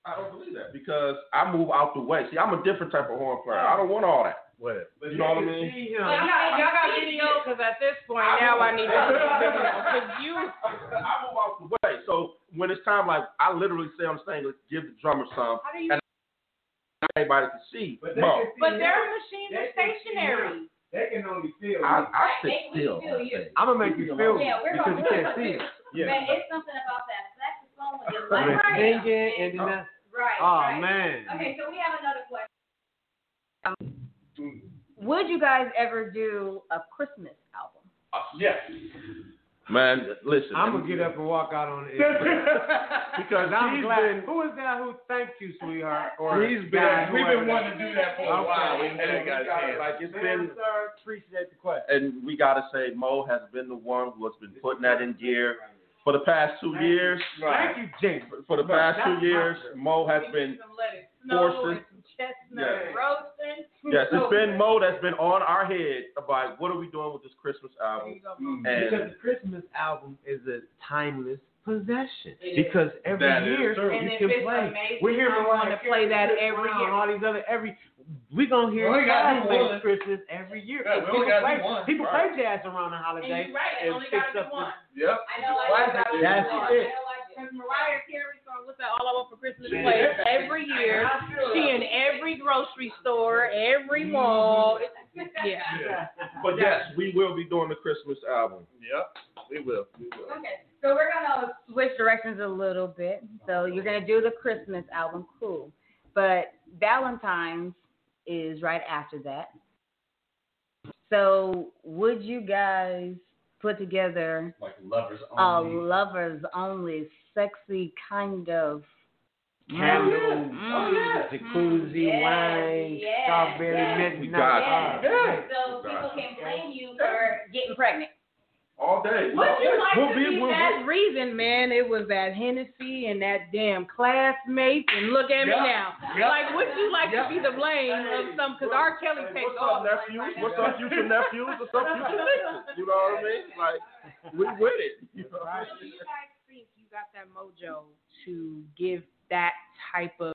I don't believe that because I move out the way. See, I'm a different type of horn player. I don't want all that. What? You know what I mean? See Y'all him. got, y'all got video because at this point now I need to see video because you. I move out the way. So when it's time, like I literally say on stage, let's give the drummer some, How do you? and everybody can see. But they can see But their machines are They can stationary. They can only feel. I, I sit Make me still. feel you. I'm gonna make you feel Yeah, we're because gonna you can't see it. But Yeah. it's something about that saxophone with your When left it's singing and then oh, that. Right. Oh right. man. Okay, so we have another question. Mm. Would you guys ever do a Christmas album? Uh, yes. Man, listen. I'm gonna get up and walk out on it. because I'm he's glad. been Who is that who thanked you, sweetheart? Or He's been- guy, We've been wanting to do that for a while. We and never we got a gotta- chance. like it's that been is. Sir, appreciate the question. and we gotta say Mo has been the one who has been putting that in gear for the past two years. Thank you, James. For the past two years, Mo has been Some let it snow forcing- and some chestnut Yeah. roasting. yes, it's been Mo that's been on our head about what are we doing with this Christmas album. Mm. Because And the Christmas album is a timeless possession. Because every That is year true. And you can play. amazing, We're here I wanna play that every Brown, year. All these other every we gonna hear We gotta jazz one. Christmas every year. Yeah, we people only gotta play, one. people Right. play jazz around the And holiday. you're right, and it only fix got up be one. Yep. I know I Classic. That's it. Know I do. Because Mariah Carey song, what's that, All I Want for Christmas plays every year. She in every grocery store, every mm-hmm. mall. Yeah. but yes, we will be doing the Christmas album. Yep. We will. We will. Okay, so we're gonna switch directions a little bit. So you're gonna do the Christmas album, cool. But Valentine's is right after that. So would you guys put together Like lovers a only. lovers only, sexy kind of Candles, Mm. jacuzzi, Yes, wine, yes, strawberry yes. midnight. We got Yeah. Yeah. So people can blame you for getting pregnant. All day. Would you like We'll to be- be we'll- that reason, man? It was that Hennessy and that damn Clazzmate, and look at me Yep. now. Yep. Like, would you like Yep. to be the blame of some? Because R. Kelly takes What's all up, the nephews? What's up, future nephews? What's up, future nieces? You know what I mean? Like, we with it. You know? Do you guys think you got that mojo to give that type of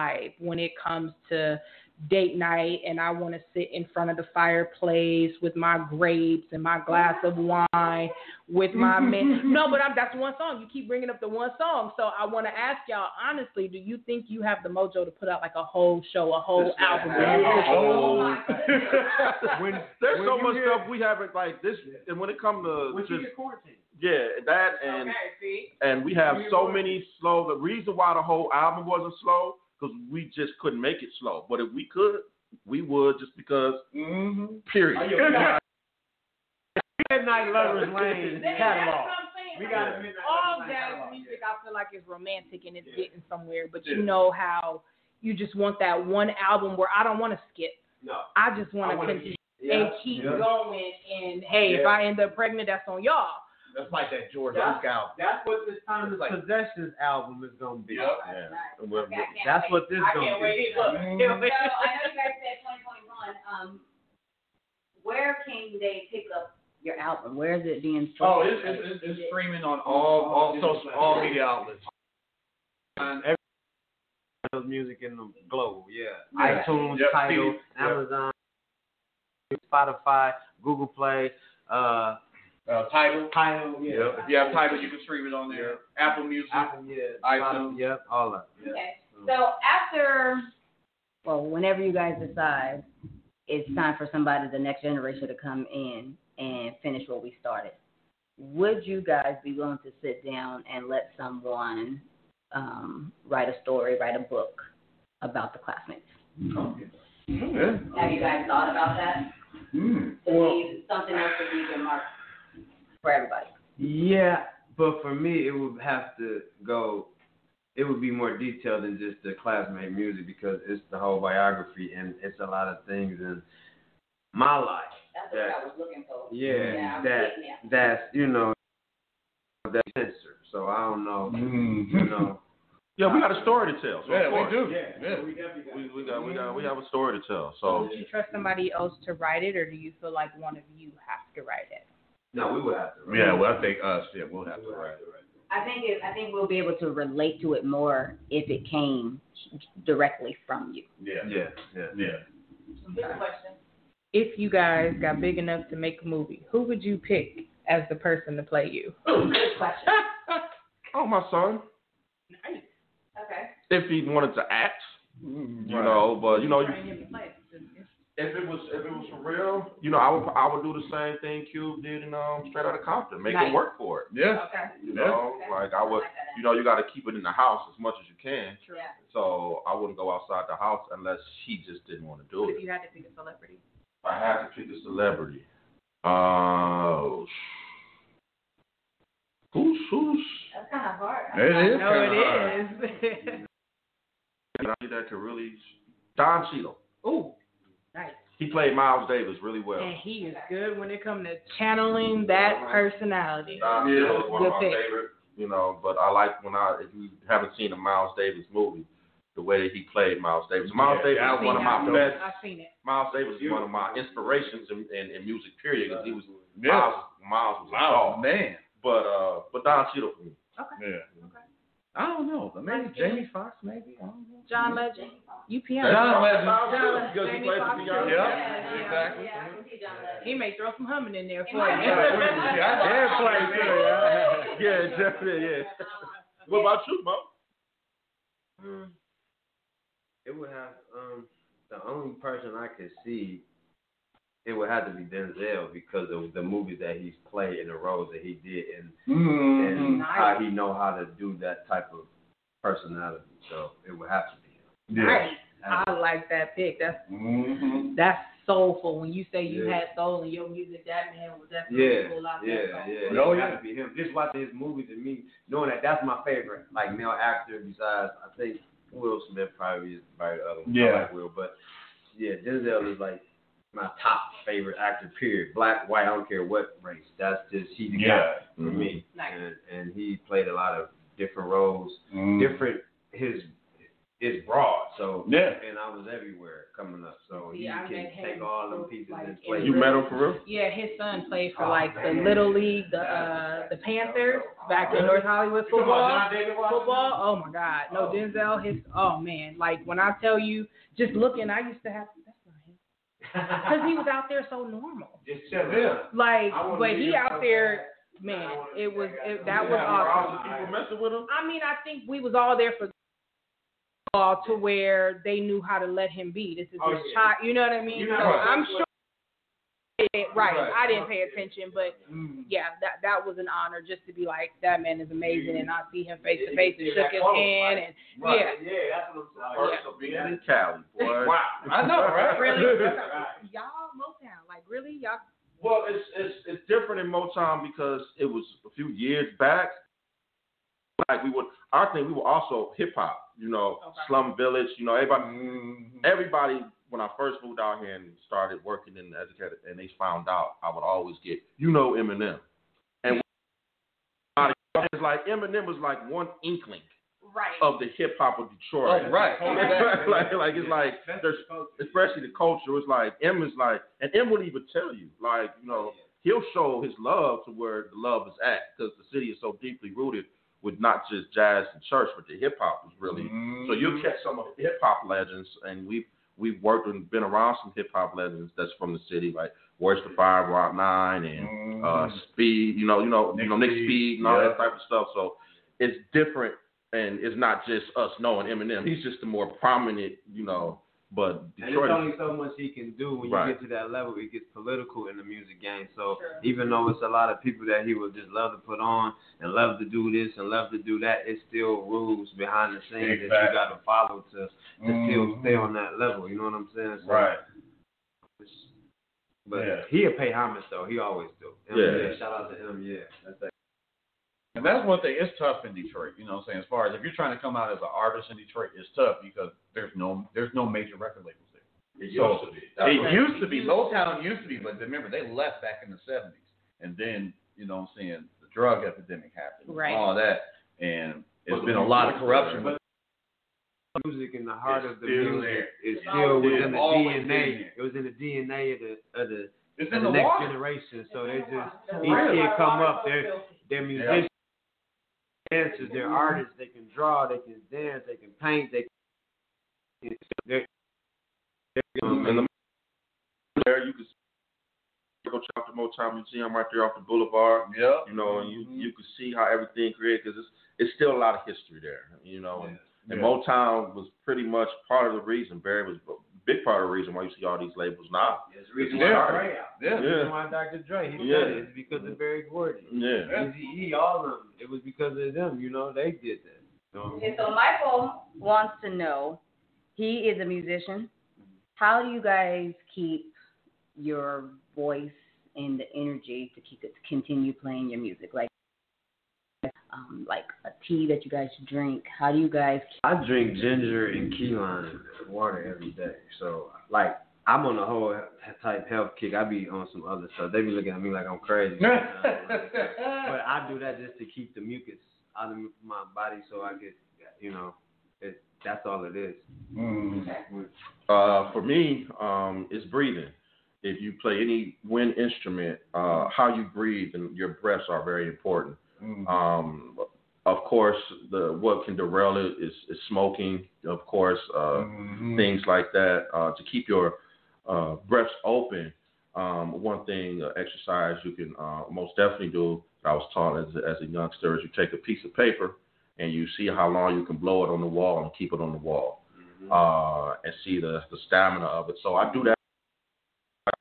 vibe when it comes to date night and I want to sit in front of the fireplace with my grapes and my glass of wine with my man. No, but I'm, that's one song. You keep bringing up the one song. So I want to ask y'all honestly, do you think you have the mojo to put out like a whole show, a whole album? Oh. When There's when so much hear- stuff we haven't like this, and when it comes to When you just yeah, that and Okay, and we have so many slow. The reason why the whole album wasn't slow because we just couldn't make it slow. But if we could, we would just because. Mm-hmm. Period. Midnight Lovers Lane That- catalog. That's what I'm saying. We Like, got a Midnight all Lovers jazz music, yeah. I feel like is romantic and it's Yeah. getting somewhere, but Yeah. you know how you just want that one album where I don't want to skip. No. I just want to wanna continue Yeah. and keep yeah. going. And hey, if I end up pregnant, that's on y'all. That's like that George That's- Duke album. That's what this time It's like- Possessions album is gonna be. Yep. Yeah. Nice. Well, Okay, I can't That's wait. what this I gonna can't be. wait either. Can't So I know you guys said 2021. Um, where can they pick up your album? Where is it being streamed? Oh, it's, it's, it's, it's streaming on all all social all media outlets. And Every music in the globe, yeah. Yeah. iTunes, Yep, Tidal, Yep. Amazon, Spotify, Google Play, uh, Uh, title. Tidal, yeah. Yep. If you have Tidal, you can stream it on there. Apple Music. Apple, yeah. iTunes. Spotify, Yep, all that. Yeah. Okay. So after, well, whenever you guys decide, it's time for somebody, the next generation, to come in and finish what we started. Would you guys be willing to sit down and let someone um, write a story, write a book about the Clazzmates? Yeah. Have you guys thought about that? Mm. To leave something else to leave your mark for everybody. Yeah, but for me, it would have to go. It would be more detailed than just the Clazzmate music because it's the whole biography and it's a lot of things in my life. That's what I was looking for. Yeah, Yeah, that that's you know that censor. So I don't know. You mm-hmm. know. Yeah, we got a story to tell. So Yeah, we do. Yeah, Yeah. we got. We, we got we got we mm-hmm. have a story to tell. So So would you trust somebody else to write it, or do you feel like one of you have to write it? No, we would have to. Yeah, well, I think us. Yeah, we'll have We to would write. have to write. I think it, I think we'll be able to relate to it more if it came directly from you. Yeah. Yeah, yeah. Yeah. Good question. If you guys got big enough to make a movie, who would you pick as the person to play you? Good question. oh my son, nice. Okay. if he wanted to act, you Right. know, but you know, you, Trying him to play. If it was if it was for real, you know, I would I would do the same thing Cube did in um Straight Outta Compton, make Nice. it work for it. Yeah. Okay. You Yeah. know, like I would, you know, you got to keep it in the house as much as you can. True. Yeah. So I wouldn't go outside the house unless he just didn't want to do What it. if you had to pick a celebrity? I have to pick a celebrity. Uh, who's who's That's kind of hard. It is. No, kinda it is. that could really Don Cheadle. Ooh, nice. He played Miles Davis really well. And he is good when it comes to channeling that personality. Don Yeah. Cheadle is one of my pick. favorite. You know, but I like when I if you haven't seen a Miles Davis movie, the way that he played Miles Davis. Miles Yeah, Davis is one of my I've best. I've seen it. Miles Davis is one of my inspirations in, in, in music. Period. Because he was Yeah. Miles. Miles was a Wow, man. But uh, but Don Cheadle for me. Yeah. I don't know, but maybe Jamie Foxx, maybe. I don't know. John Legend. You piano. John Legend. John Legend. Because he Jamie plays the Foxx. piano. Yeah, Yeah, exactly. Yeah, I can see John Legend. He may throw some humming in there for might. you. Yeah, play too. Yeah, yeah, definitely. Yeah. What about you, Mo? Mm. It would have um the only person I could see it would have to be Denzel because of the movies that he's played and the roles that he did and Mm-hmm. and how he know how to do that type of personality. So it would have to be him. Yeah. Nice. I like that pick. That's Mm-hmm. that's soulful. When you say you Yeah. had soul in your music, that man will definitely Yeah, pull out yeah, that soul. yeah. Oh, it would yeah. have to be him. Just watching his movies and me knowing that that's my favorite like male actor besides I think Will Smith probably is probably the other one. I Yeah. like Will, but yeah, Denzel is like my top favorite actor. Period. Black, white, I don't care what race. That's just he's the guy Yeah. for me. Nice. And and he played a lot of different roles. Mm-hmm. Different his is broad. So Yeah. and I was everywhere coming up. So he See, I can take all them pieces like, and in play. You met him for real? Yeah, his son played for Oh, like the little league, the uh the Panthers back in North Hollywood football. Football, oh my God, no Denzel. His oh man, like when I tell you, just looking, I used to have that's not him because he was out there so normal. Just chilling. Yeah. Like, but he out there, bad. man. It was that it, that Yeah, was awesome. People messing with him? I mean, I think we was all there for all to where they knew how to let him be. This is Oh, his yeah. child. You know what I mean? You So know what- I'm sure. Right, Right. I didn't pay attention, but Mm. yeah, that that was an honor just to be like that man is amazing, and I see him face to face and shook his hand, right. and Right. yeah, Yeah, that's what I'm First saying. of being in Cali, boy. Wow. I know, right? really, y'all Motown, like really, y'all Well, it's it's it's different in Motown because it was a few years back. Like we would, I think we were also hip hop. You know, Okay. Slum Village. You know, everybody, Mhm. everybody. When I first moved out here and started working in the educated, and they found out, I would always get, you know, Eminem, and it's like Eminem was like one inkling Right. of the hip hop of Detroit. Oh, right. like, like it's like there's especially the culture. It's like M is like, and M would even tell you, like you know, he'll show his love to where the love is at because the city is so deeply rooted with not just jazz and church, but the hip hop is really. Mm-hmm. So you'll catch some of the hip hop legends, and we've we've worked and been around some hip hop legends that's from the city, like Where's the Five, Rock Nine, and uh, Speed. You know, you know, you know, Nick Speed, Speed and all yeah. that type of stuff. So it's different, and it's not just us knowing Eminem. He's just the more prominent, you know. But And Detroit, it's is- only so much he can do when Right. you get to that level. It gets political in the music game. So even though it's a lot of people that he would just love to put on and love to do this and love to do that, it's still rules behind the scenes that you got to follow to to still Mhm. stay on that level. You know what I'm saying? So, Right. But Yeah. he'll pay homage though. He always do. Him, Yeah. Shout out to him. Yeah. That's that. And that's one thing. It's tough in Detroit. You know what I'm saying? As far as if you're trying to come out as an artist in Detroit, it's tough because there's no there's no major record labels there. it So, used to be. It used to be. Motown used to be, but remember they left back in the seventies. And then, you know what I'm saying, the drug epidemic happened. Right. All that. And it's But been a lot of music- corruption. but music in the heart It's of the still music there. is It's still always within the DNA. It was in the DNA of the of the it's of in the the next water. generation. So they just For each real. kid come up, they're they're musicians, dancers, they're artists. They can draw, they can dance, they can paint, they can. They're, they're, Um, and the there you can go out the Motown Museum right there off the boulevard. Yep. You know, and you you can see how everything created because it's it's still a lot of history there. You know, and, and Yeah. Motown was pretty much part of the reason. Berry was a big part of the reason why you see all these labels now. It's the reason Yeah. why Dre out. Yeah. The reason why Dr. Dre, he Yeah. said it. It's because of Berry Gordy. Yeah. Easy E, all of them. It was because of them. You know, they did that. You? Okay, so Michael wants to know, he is a musician. How do you guys keep your voice and the energy to keep it to continue playing your music? Like, um, like a tea that you guys drink. How do you guys? I drink ginger and key lime water every day. So like I'm on a whole type health kick. I be on some other stuff. They be looking at me like I'm crazy. sometimes. but I do that just to keep the mucus out of my body so I get you know, it that's all it is. Mm. Uh, for me, um, it's breathing. If you play any wind instrument, uh, how you breathe and your breaths are very important. Mm. Um, of course, the what can derail it is, is smoking. Of course, uh, Mhm. things like that uh, to keep your uh, breaths open. Um, one thing, uh, exercise you can uh, most definitely do. I was taught as a, as a youngster is you take a piece of paper and you see how long you can blow it on the wall and keep it on the wall, uh, and see the the stamina of it. So I do that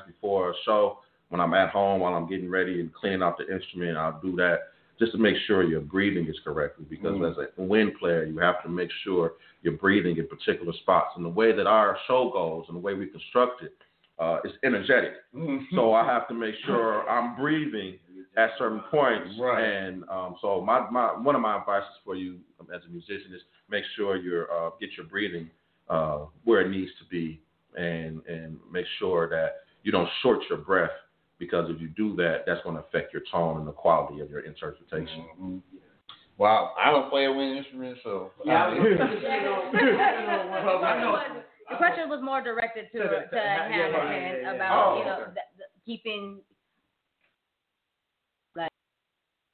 before a show when I'm at home while I'm getting ready and cleaning out the instrument. I'll do that just to make sure your breathing is correctly because Mm. as a wind player, you have to make sure you're breathing in particular spots. And the way that our show goes and the way we construct it uh, is energetic. Mhm. So I have to make sure I'm breathing at certain points. Right. And um, so my, my one of my advices for you as a musician is make sure you're uh, get your breathing uh, where it needs to be, and and make sure that you don't short your breath because if you do that, that's going to affect your tone and the quality of your interpretation. Mhm. Wow, I don't play a wind instrument, so Yeah, I- I know. The question was more directed to To to, to- yeah, yeah, yeah, yeah, yeah. about Oh, you know okay. the, the, keeping like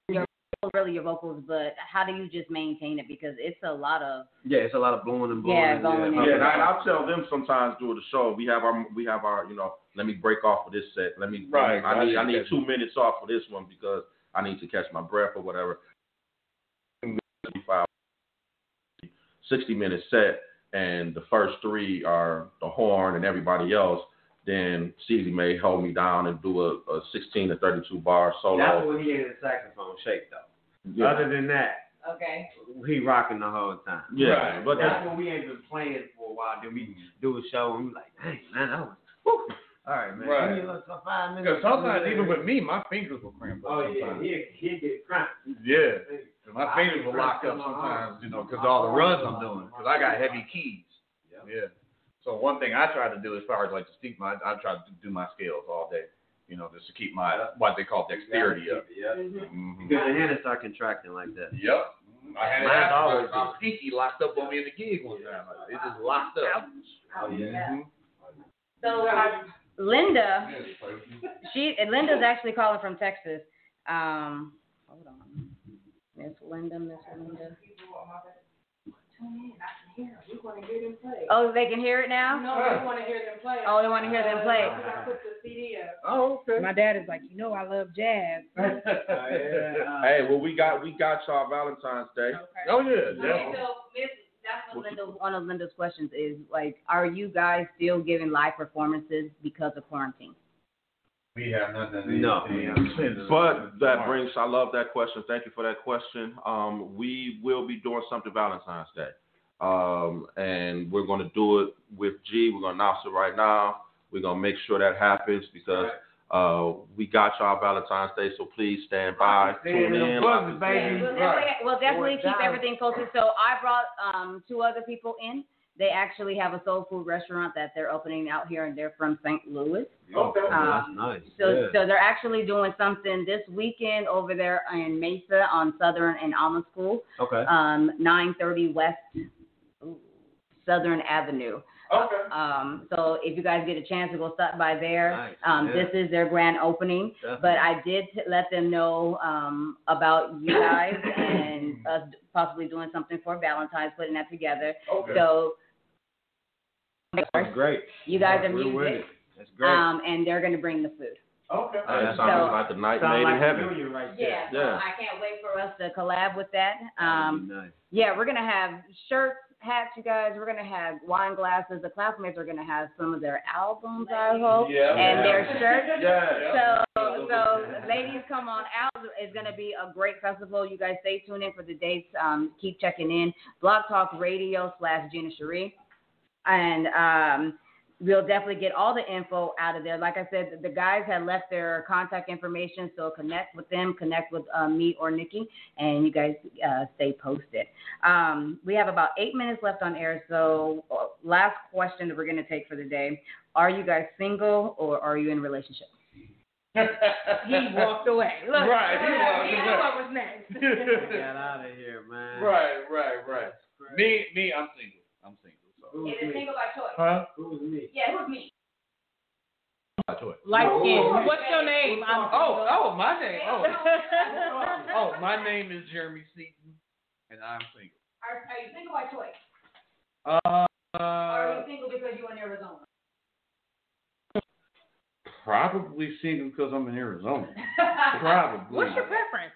your really your vocals, but how do you just maintain it because it's a lot of Yeah, it's a lot of blowing and blowing. Yeah, blowing and- Yeah, and I, I'll tell them sometimes during the show. We have our we have our you know. Let me break off of this set. Let me. Right, I need I need two minutes off for this one because I need to catch my breath or whatever. 60 minute set, and the first three are the horn and everybody else. Then CZ may hold me down and do a, a 16 to 32 bar solo. That's solo. when he had the saxophone shake though. Yeah, Other than that, okay. he rocking the whole time. yeah, Right. but That's that's, when we ain't been playing for a while. Then we mm-hmm. do a show and we like, dang man, that was whew. All right, man. Right. Give me a little five minutes. Because sometimes, even with me, my fingers will cramp up. Oh yeah, sometimes. he he get cramped. Yeah. My fingers will lock up sometimes, you know, because all the runs I'm doing. Because I got heavy keys. Yeah. So one thing I try to do as far as like to keep my, I try to do my scales all day, you know, just to keep my what they call dexterity up. Yeah. Mhm. Because the hand will start contracting like that. Yep. I had it Mine's happen. always My pinky locked up on me in the gig one time. It just locked up. Oh yeah. Mhm. So uh, Linda, she and Linda's actually calling from Texas. Um, hold on, Miss Linda, Miss Linda. Oh, they can hear it now. No, we want to hear them play. Oh, they want to hear them play. I put the CD up. Oh, okay. My dad is like, you know, I love jazz. Hey, well, we got we got y'all Valentine's Day. Oh yeah, Okay, so Miss, that's what Linda. One of Linda's questions is like, are you guys still giving live performances because of quarantine? We have nothing. No. But that brings, I love that question. Thank you for that question. Um, we will be doing something Valentine's Day. Um, and we're going to do it with G. We're going to announce it right now. We're going to make sure that happens because uh, we got y'all Valentine's Day. So please stand by, tune in. Buzzes, Yeah, we'll definitely, we'll definitely keep everything posted. So I brought um, two other people in. They actually have a soul food restaurant that they're opening out here, and they're from St. Louis. Okay. Uh, That's nice. So, yeah. so they're actually doing something this weekend over there in Mesa on Southern and Alma School, okay. um, 930 West Southern Avenue. Okay. Um, so if you guys get a chance to go stop by there, Nice, um, yeah. this is their grand opening. But I did t- let them know um, about you guys and us possibly doing something for Valentine's, putting that together. Okay. So That's great. you guys are We're music, it. That's great. um, and they're going to bring the food. Okay. That So- sounds like a night made like in heaven. right Yeah, there. so Yeah. I can't wait for us to collab with that. That'd Um, be nice. yeah, we're gonna have shirts, hats, you guys. We're gonna have wine glasses. The Clazzmates are gonna have some of their albums, I hope, Yeah. and their shirts. Yeah. So, so ladies, come on out. It's going to be a great festival. You guys stay tuned in for the dates. Um, keep checking in. Blog Talk Radio slash Gina Cherie. And um, we'll definitely get all the info out of there. Like I said, the guys had left their contact information, so connect with them, connect with uh, me or Nikki, and you guys uh, stay posted. Um, we have about eight minutes left on air, so uh, last question that we're going to take for the day. Are you guys single or are you in a relationship? He walked away. Look, Right, he walked he knew away. what was next. Get out of here, man. Right, right, right. Me, me, I'm single. I'm single. So. Who's It is me? single by choice. Huh? Who's me? Yeah, who's me? By choice. Light skin. What's your name? I'm Oh, oh, my name. Oh, oh, my name is Jeremy Seaton, and I'm single. Are, are you single by choice? Uh, or are you single because you're in Arizona? probably single because I'm in Arizona. Probably. What's your preference?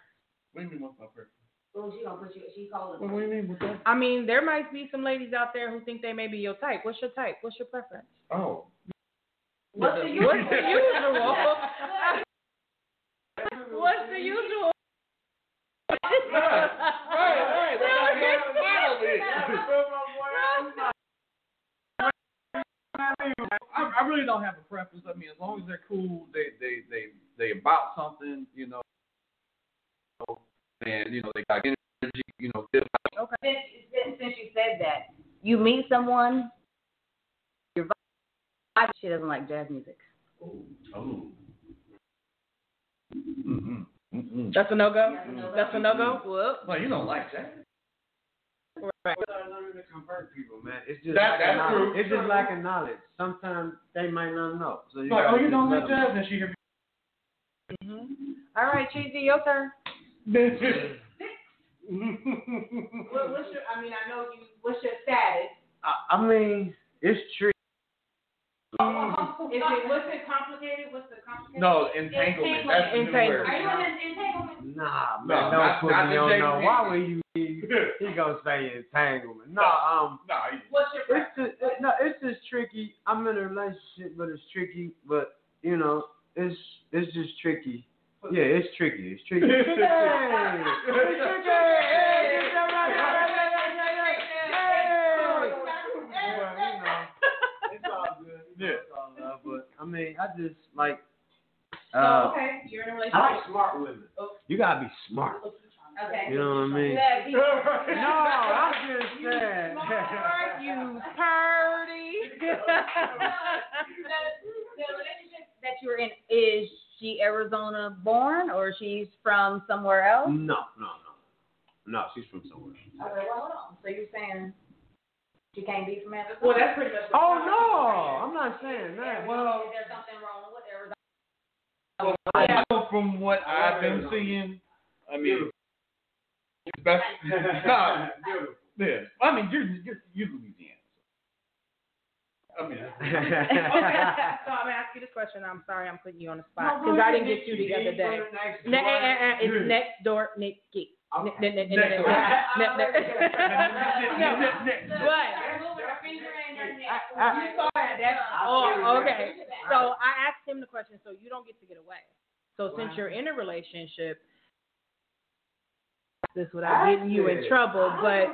What do you mean? What's my preference? Oh, she gonna put you. She calling. What do you mean with that? I mean, there might be some ladies out there who think they may be your type. What's your type? What's your preference? Oh, What's the What's usual? the usual? What's the usual? right, right. That's how we have to fight over here. I, I really don't have a preference. I mean, as long as they're cool, they they they they about something, you know, and you know they got energy, you know. Good. Okay. Since, since, since you said that, you meet someone, your vibe. She doesn't like jazz music. Oh. Mm-hmm. Mm-hmm. That's a no go. That's a no go. Whoop. Well, you don't like that. Right. Start learning to convert people, man. It's just That- lacking that's knowledge. true. It's just lacking knowledge. Sometimes they might not know. So you Like, gotta oh, you don't like jazz? And she hear All right, Cheesy, your turn. Me. What, what's your? I mean, I know you. What's your status? I, I mean, it's tricky. Is it? What's it complicated? What's the complicated? no, entanglement. That's the new word. Are you in entanglement? Nah, No, man, don't not- put not me on no. Why would you? He, he gonna say entanglement. No, um, Nah, What's your it's just, it, no, it's just tricky. I'm in a relationship, but it's tricky. But you know, it's it's just tricky. Yeah, it's tricky. It's tricky. Hey, it's tricky. Hey, it's right, hey. But, you know, it's all good. You know, Yeah. it's all love. But I mean, I just like. So, Uh, okay, you're in a I relationship. I like smart women. You gotta be smart. Okay. You know what I mean? No, I'm just saying. Smart, you purdy. the relationship that you're in is she Arizona born or she's from somewhere else? No, no, no, no. She's from somewhere. Else. Okay, well, hold on. So you're saying she can't be from Arizona? well, that's pretty much. Oh no, I'm not saying that. Well, is there something wrong with Arizona? I know from what I've been seeing, I mean, best, nah, yeah. I mean, you're, you're, you're Louisiana. So. I mean, Okay, so I'm gonna ask you this question. I'm sorry, I'm putting you on the spot because I didn't get you the other day. Ne- eh, eh, eh, It's next door Nikki. But you saw that. That's, oh, okay. So I asked him the question. So you don't get to get away. So since you're in a relationship, this without getting you in trouble, but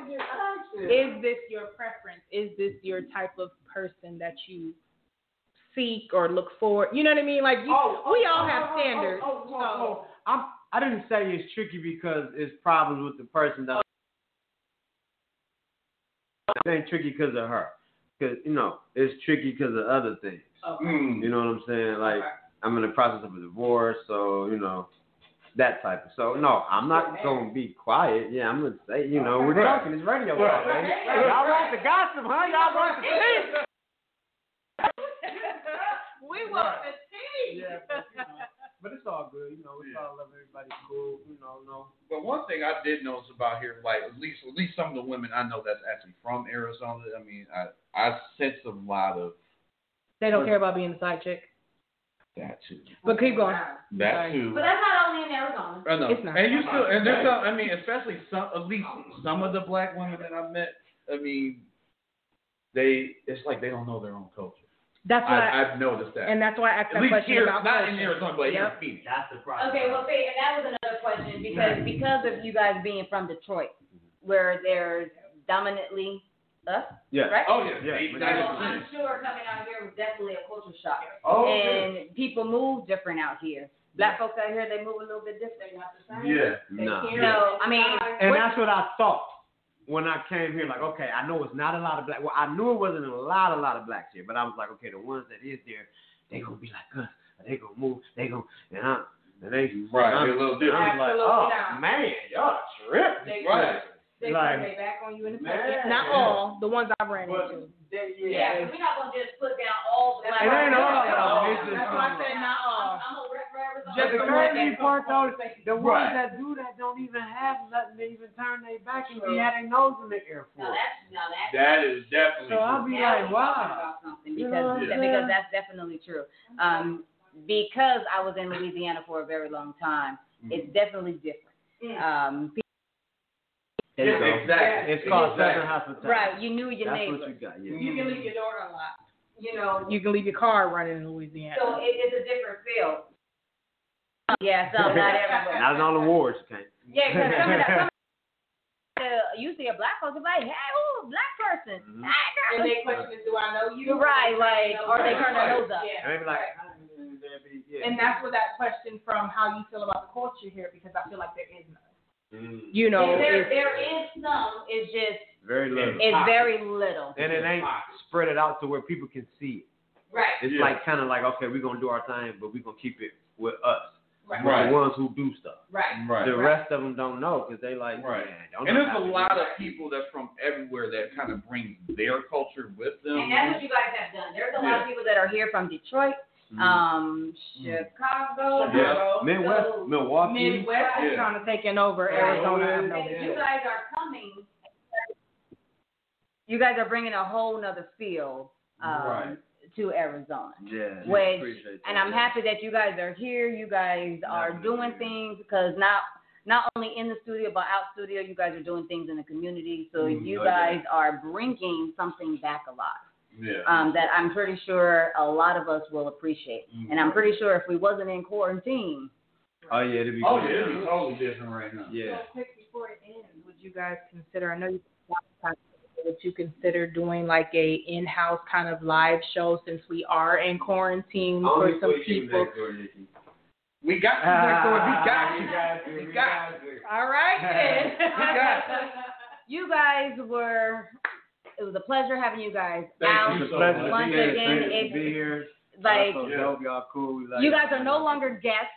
is this your preference? Is this your type of person that you seek or look for? You know what I mean? Like you, we all have standards. Oh, oh, oh, oh. I'm, I didn't say it's tricky because it's problems with the person that. It ain't tricky because of her. Because, you know, it's tricky because of other things. mm, You know what I'm saying? Like, I'm in the process of a divorce, so, you know, that type of. So, no, I'm not going to be quiet. Yeah, I'm going to say, you know, we're talking. It's radio. Right. Y'all want the gossip, huh? Y'all want the tea? we want the tea. Yeah, but, you know, but it's all good. You know, we Yeah. all love everybody. Cool. You know, no. but one thing I did notice about here, like at least at least some of the women I know that's actually from Arizona. I mean, I I sense a lot of They don't care about being the side chick. That too. But keep going. That Sorry. too. But that's not only in Arizona. I know. It's not. And you still, and there's some, I mean, especially some, at least some of the black women that I've met, I mean, they, it's like they don't know their own culture. That's what I, I, I've noticed that. and that's why I asked At that least question here, about not in. Arizona, but here Yep. in Phoenix. That's the problem. Okay, well, see, and that was another question because because of you guys being from Detroit, where there's dominantly us, Yeah. right? Oh, yeah. Yeah, eight, but So ninety I'm sure coming out here was definitely a culture shock. Oh, and people move different out here. Black folks out here, they move a little bit different. Not the same. Yeah. Nah. So, I mean, And that's what I thought when I came here. Like, okay, I know it's not a lot of black. Well, I knew it wasn't a lot, a lot of blacks here, but I was like, okay, the ones that is there, they gonna be like us. They gonna move. They gonna and I and they Right, I'm, they're a little and I'm different. like, oh not. man, y'all tripping. Right. They Like- turn their back on you in the Man. face. Not all, the ones I've ran But into. they, yeah, yeah. we're not gonna just put down all the black. It ain't all of them. That's why I some. said not all. I'm, I'm a rep for Arizona. Just the Just crazy the part though, the ones Right. that do that don't even have nothing to even turn their back and be having nose in the air Now for. that's now that's That is definitely So I'll be Now like, we're wow. about You because know what because that's definitely true. Um, because I was in Louisiana for a very long time, it's definitely different. Um, There you go. Exactly. It's called Exactly. Southern hospitality. right, you knew your That's neighbor. what you got. Yeah. You can leave your door unlocked. You know, You can leave your car running in Louisiana. so it, it's a different feel. Yeah, so not everywhere. Not in all the wars, okay? Yeah, because some of the, some of the you see a black person like, hey, ooh, black person. Mhm. And girl. their question is, do I know you? You're right, like, or they turn their nose up. Yeah. And they be like, Right. And that's where that question from how you feel about the culture here, because I feel like there is none. Mm. You know, there, there is some. It's just very little. it's very little. and it ain't spread it out to where people can see it. Right. It's Yeah. like kind of like, okay, we're gonna do our thing, but we're gonna keep it with us. Right. We're Right. the ones who do stuff. right. Right. The rest of them don't know because they like, Right. man, don't And know there's a to do lot of people that's from everywhere that kind of brings their culture with them. And that's what you guys have done. There's a lot of people that are here from Detroit. Um, Chicago, Chicago. Midwest, so Milwaukee. Midwest is Yeah. trying to take over Right. Arizona. I've And noticed. you guys are coming. You guys are bringing a whole nother feel um, Right. to Arizona. Yeah. Which, appreciate and. I'm happy that you guys are here. You guys are doing things because not not only in the studio but out studio, you guys are doing things in the community. So Mm, you oh, yeah. guys are bringing something back alive Yeah. um, that I'm pretty sure a lot of us will appreciate. Mm. And I'm pretty sure if we wasn't in quarantine, Oh yeah, it'd be. oh yeah, it'd be totally different right now. Yeah. So quick before it ends, would you guys consider? I know you would you consider doing like a in-house kind of live show since we are in quarantine for some people? We got you next door. We got you. We got you. All right. then. We got you guys were. It was a pleasure having you guys Thank out. you so Pleasure much. to Once here. again, Great to it's like Y'all so dope. Y'all cool. Like you guys are no longer guests.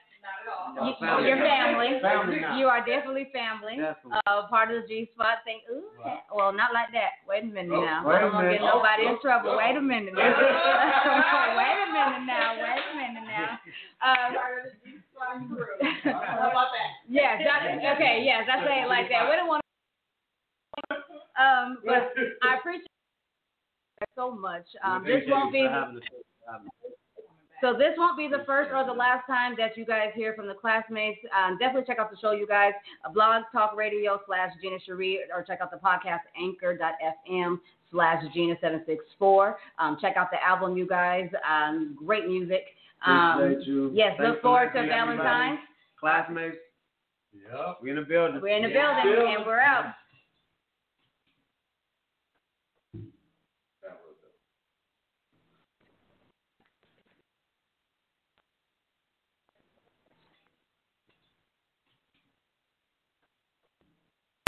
You, Y'all you're family. family. Family. You are definitely family. Definitely. Uh, part of the G Spot thing. Ooh, well, not like that. Wait a minute Oh, now. wait I a don't want to get nobody Oh, in trouble. Wait a minute now. wait a minute now. Wait a minute now. Uh, yeah, that, okay, yes, I say it like that. We don't want to. Um, but I appreciate it so much. Um, this won't be. So this won't be the first or the last time that you guys hear from the Clazzmates. Um, definitely check out the show, you guys. Uh, Blog Talk Radio slash Gina Cherie, or check out the podcast Anchor.fm slash Gina seven six four. Um, check out the album, you guys. Um, great music. Um, yes, Thanks look forward to listening, everybody. Valentine's. Clazzmates. Yep. We're in the building. We're in the building and we're out.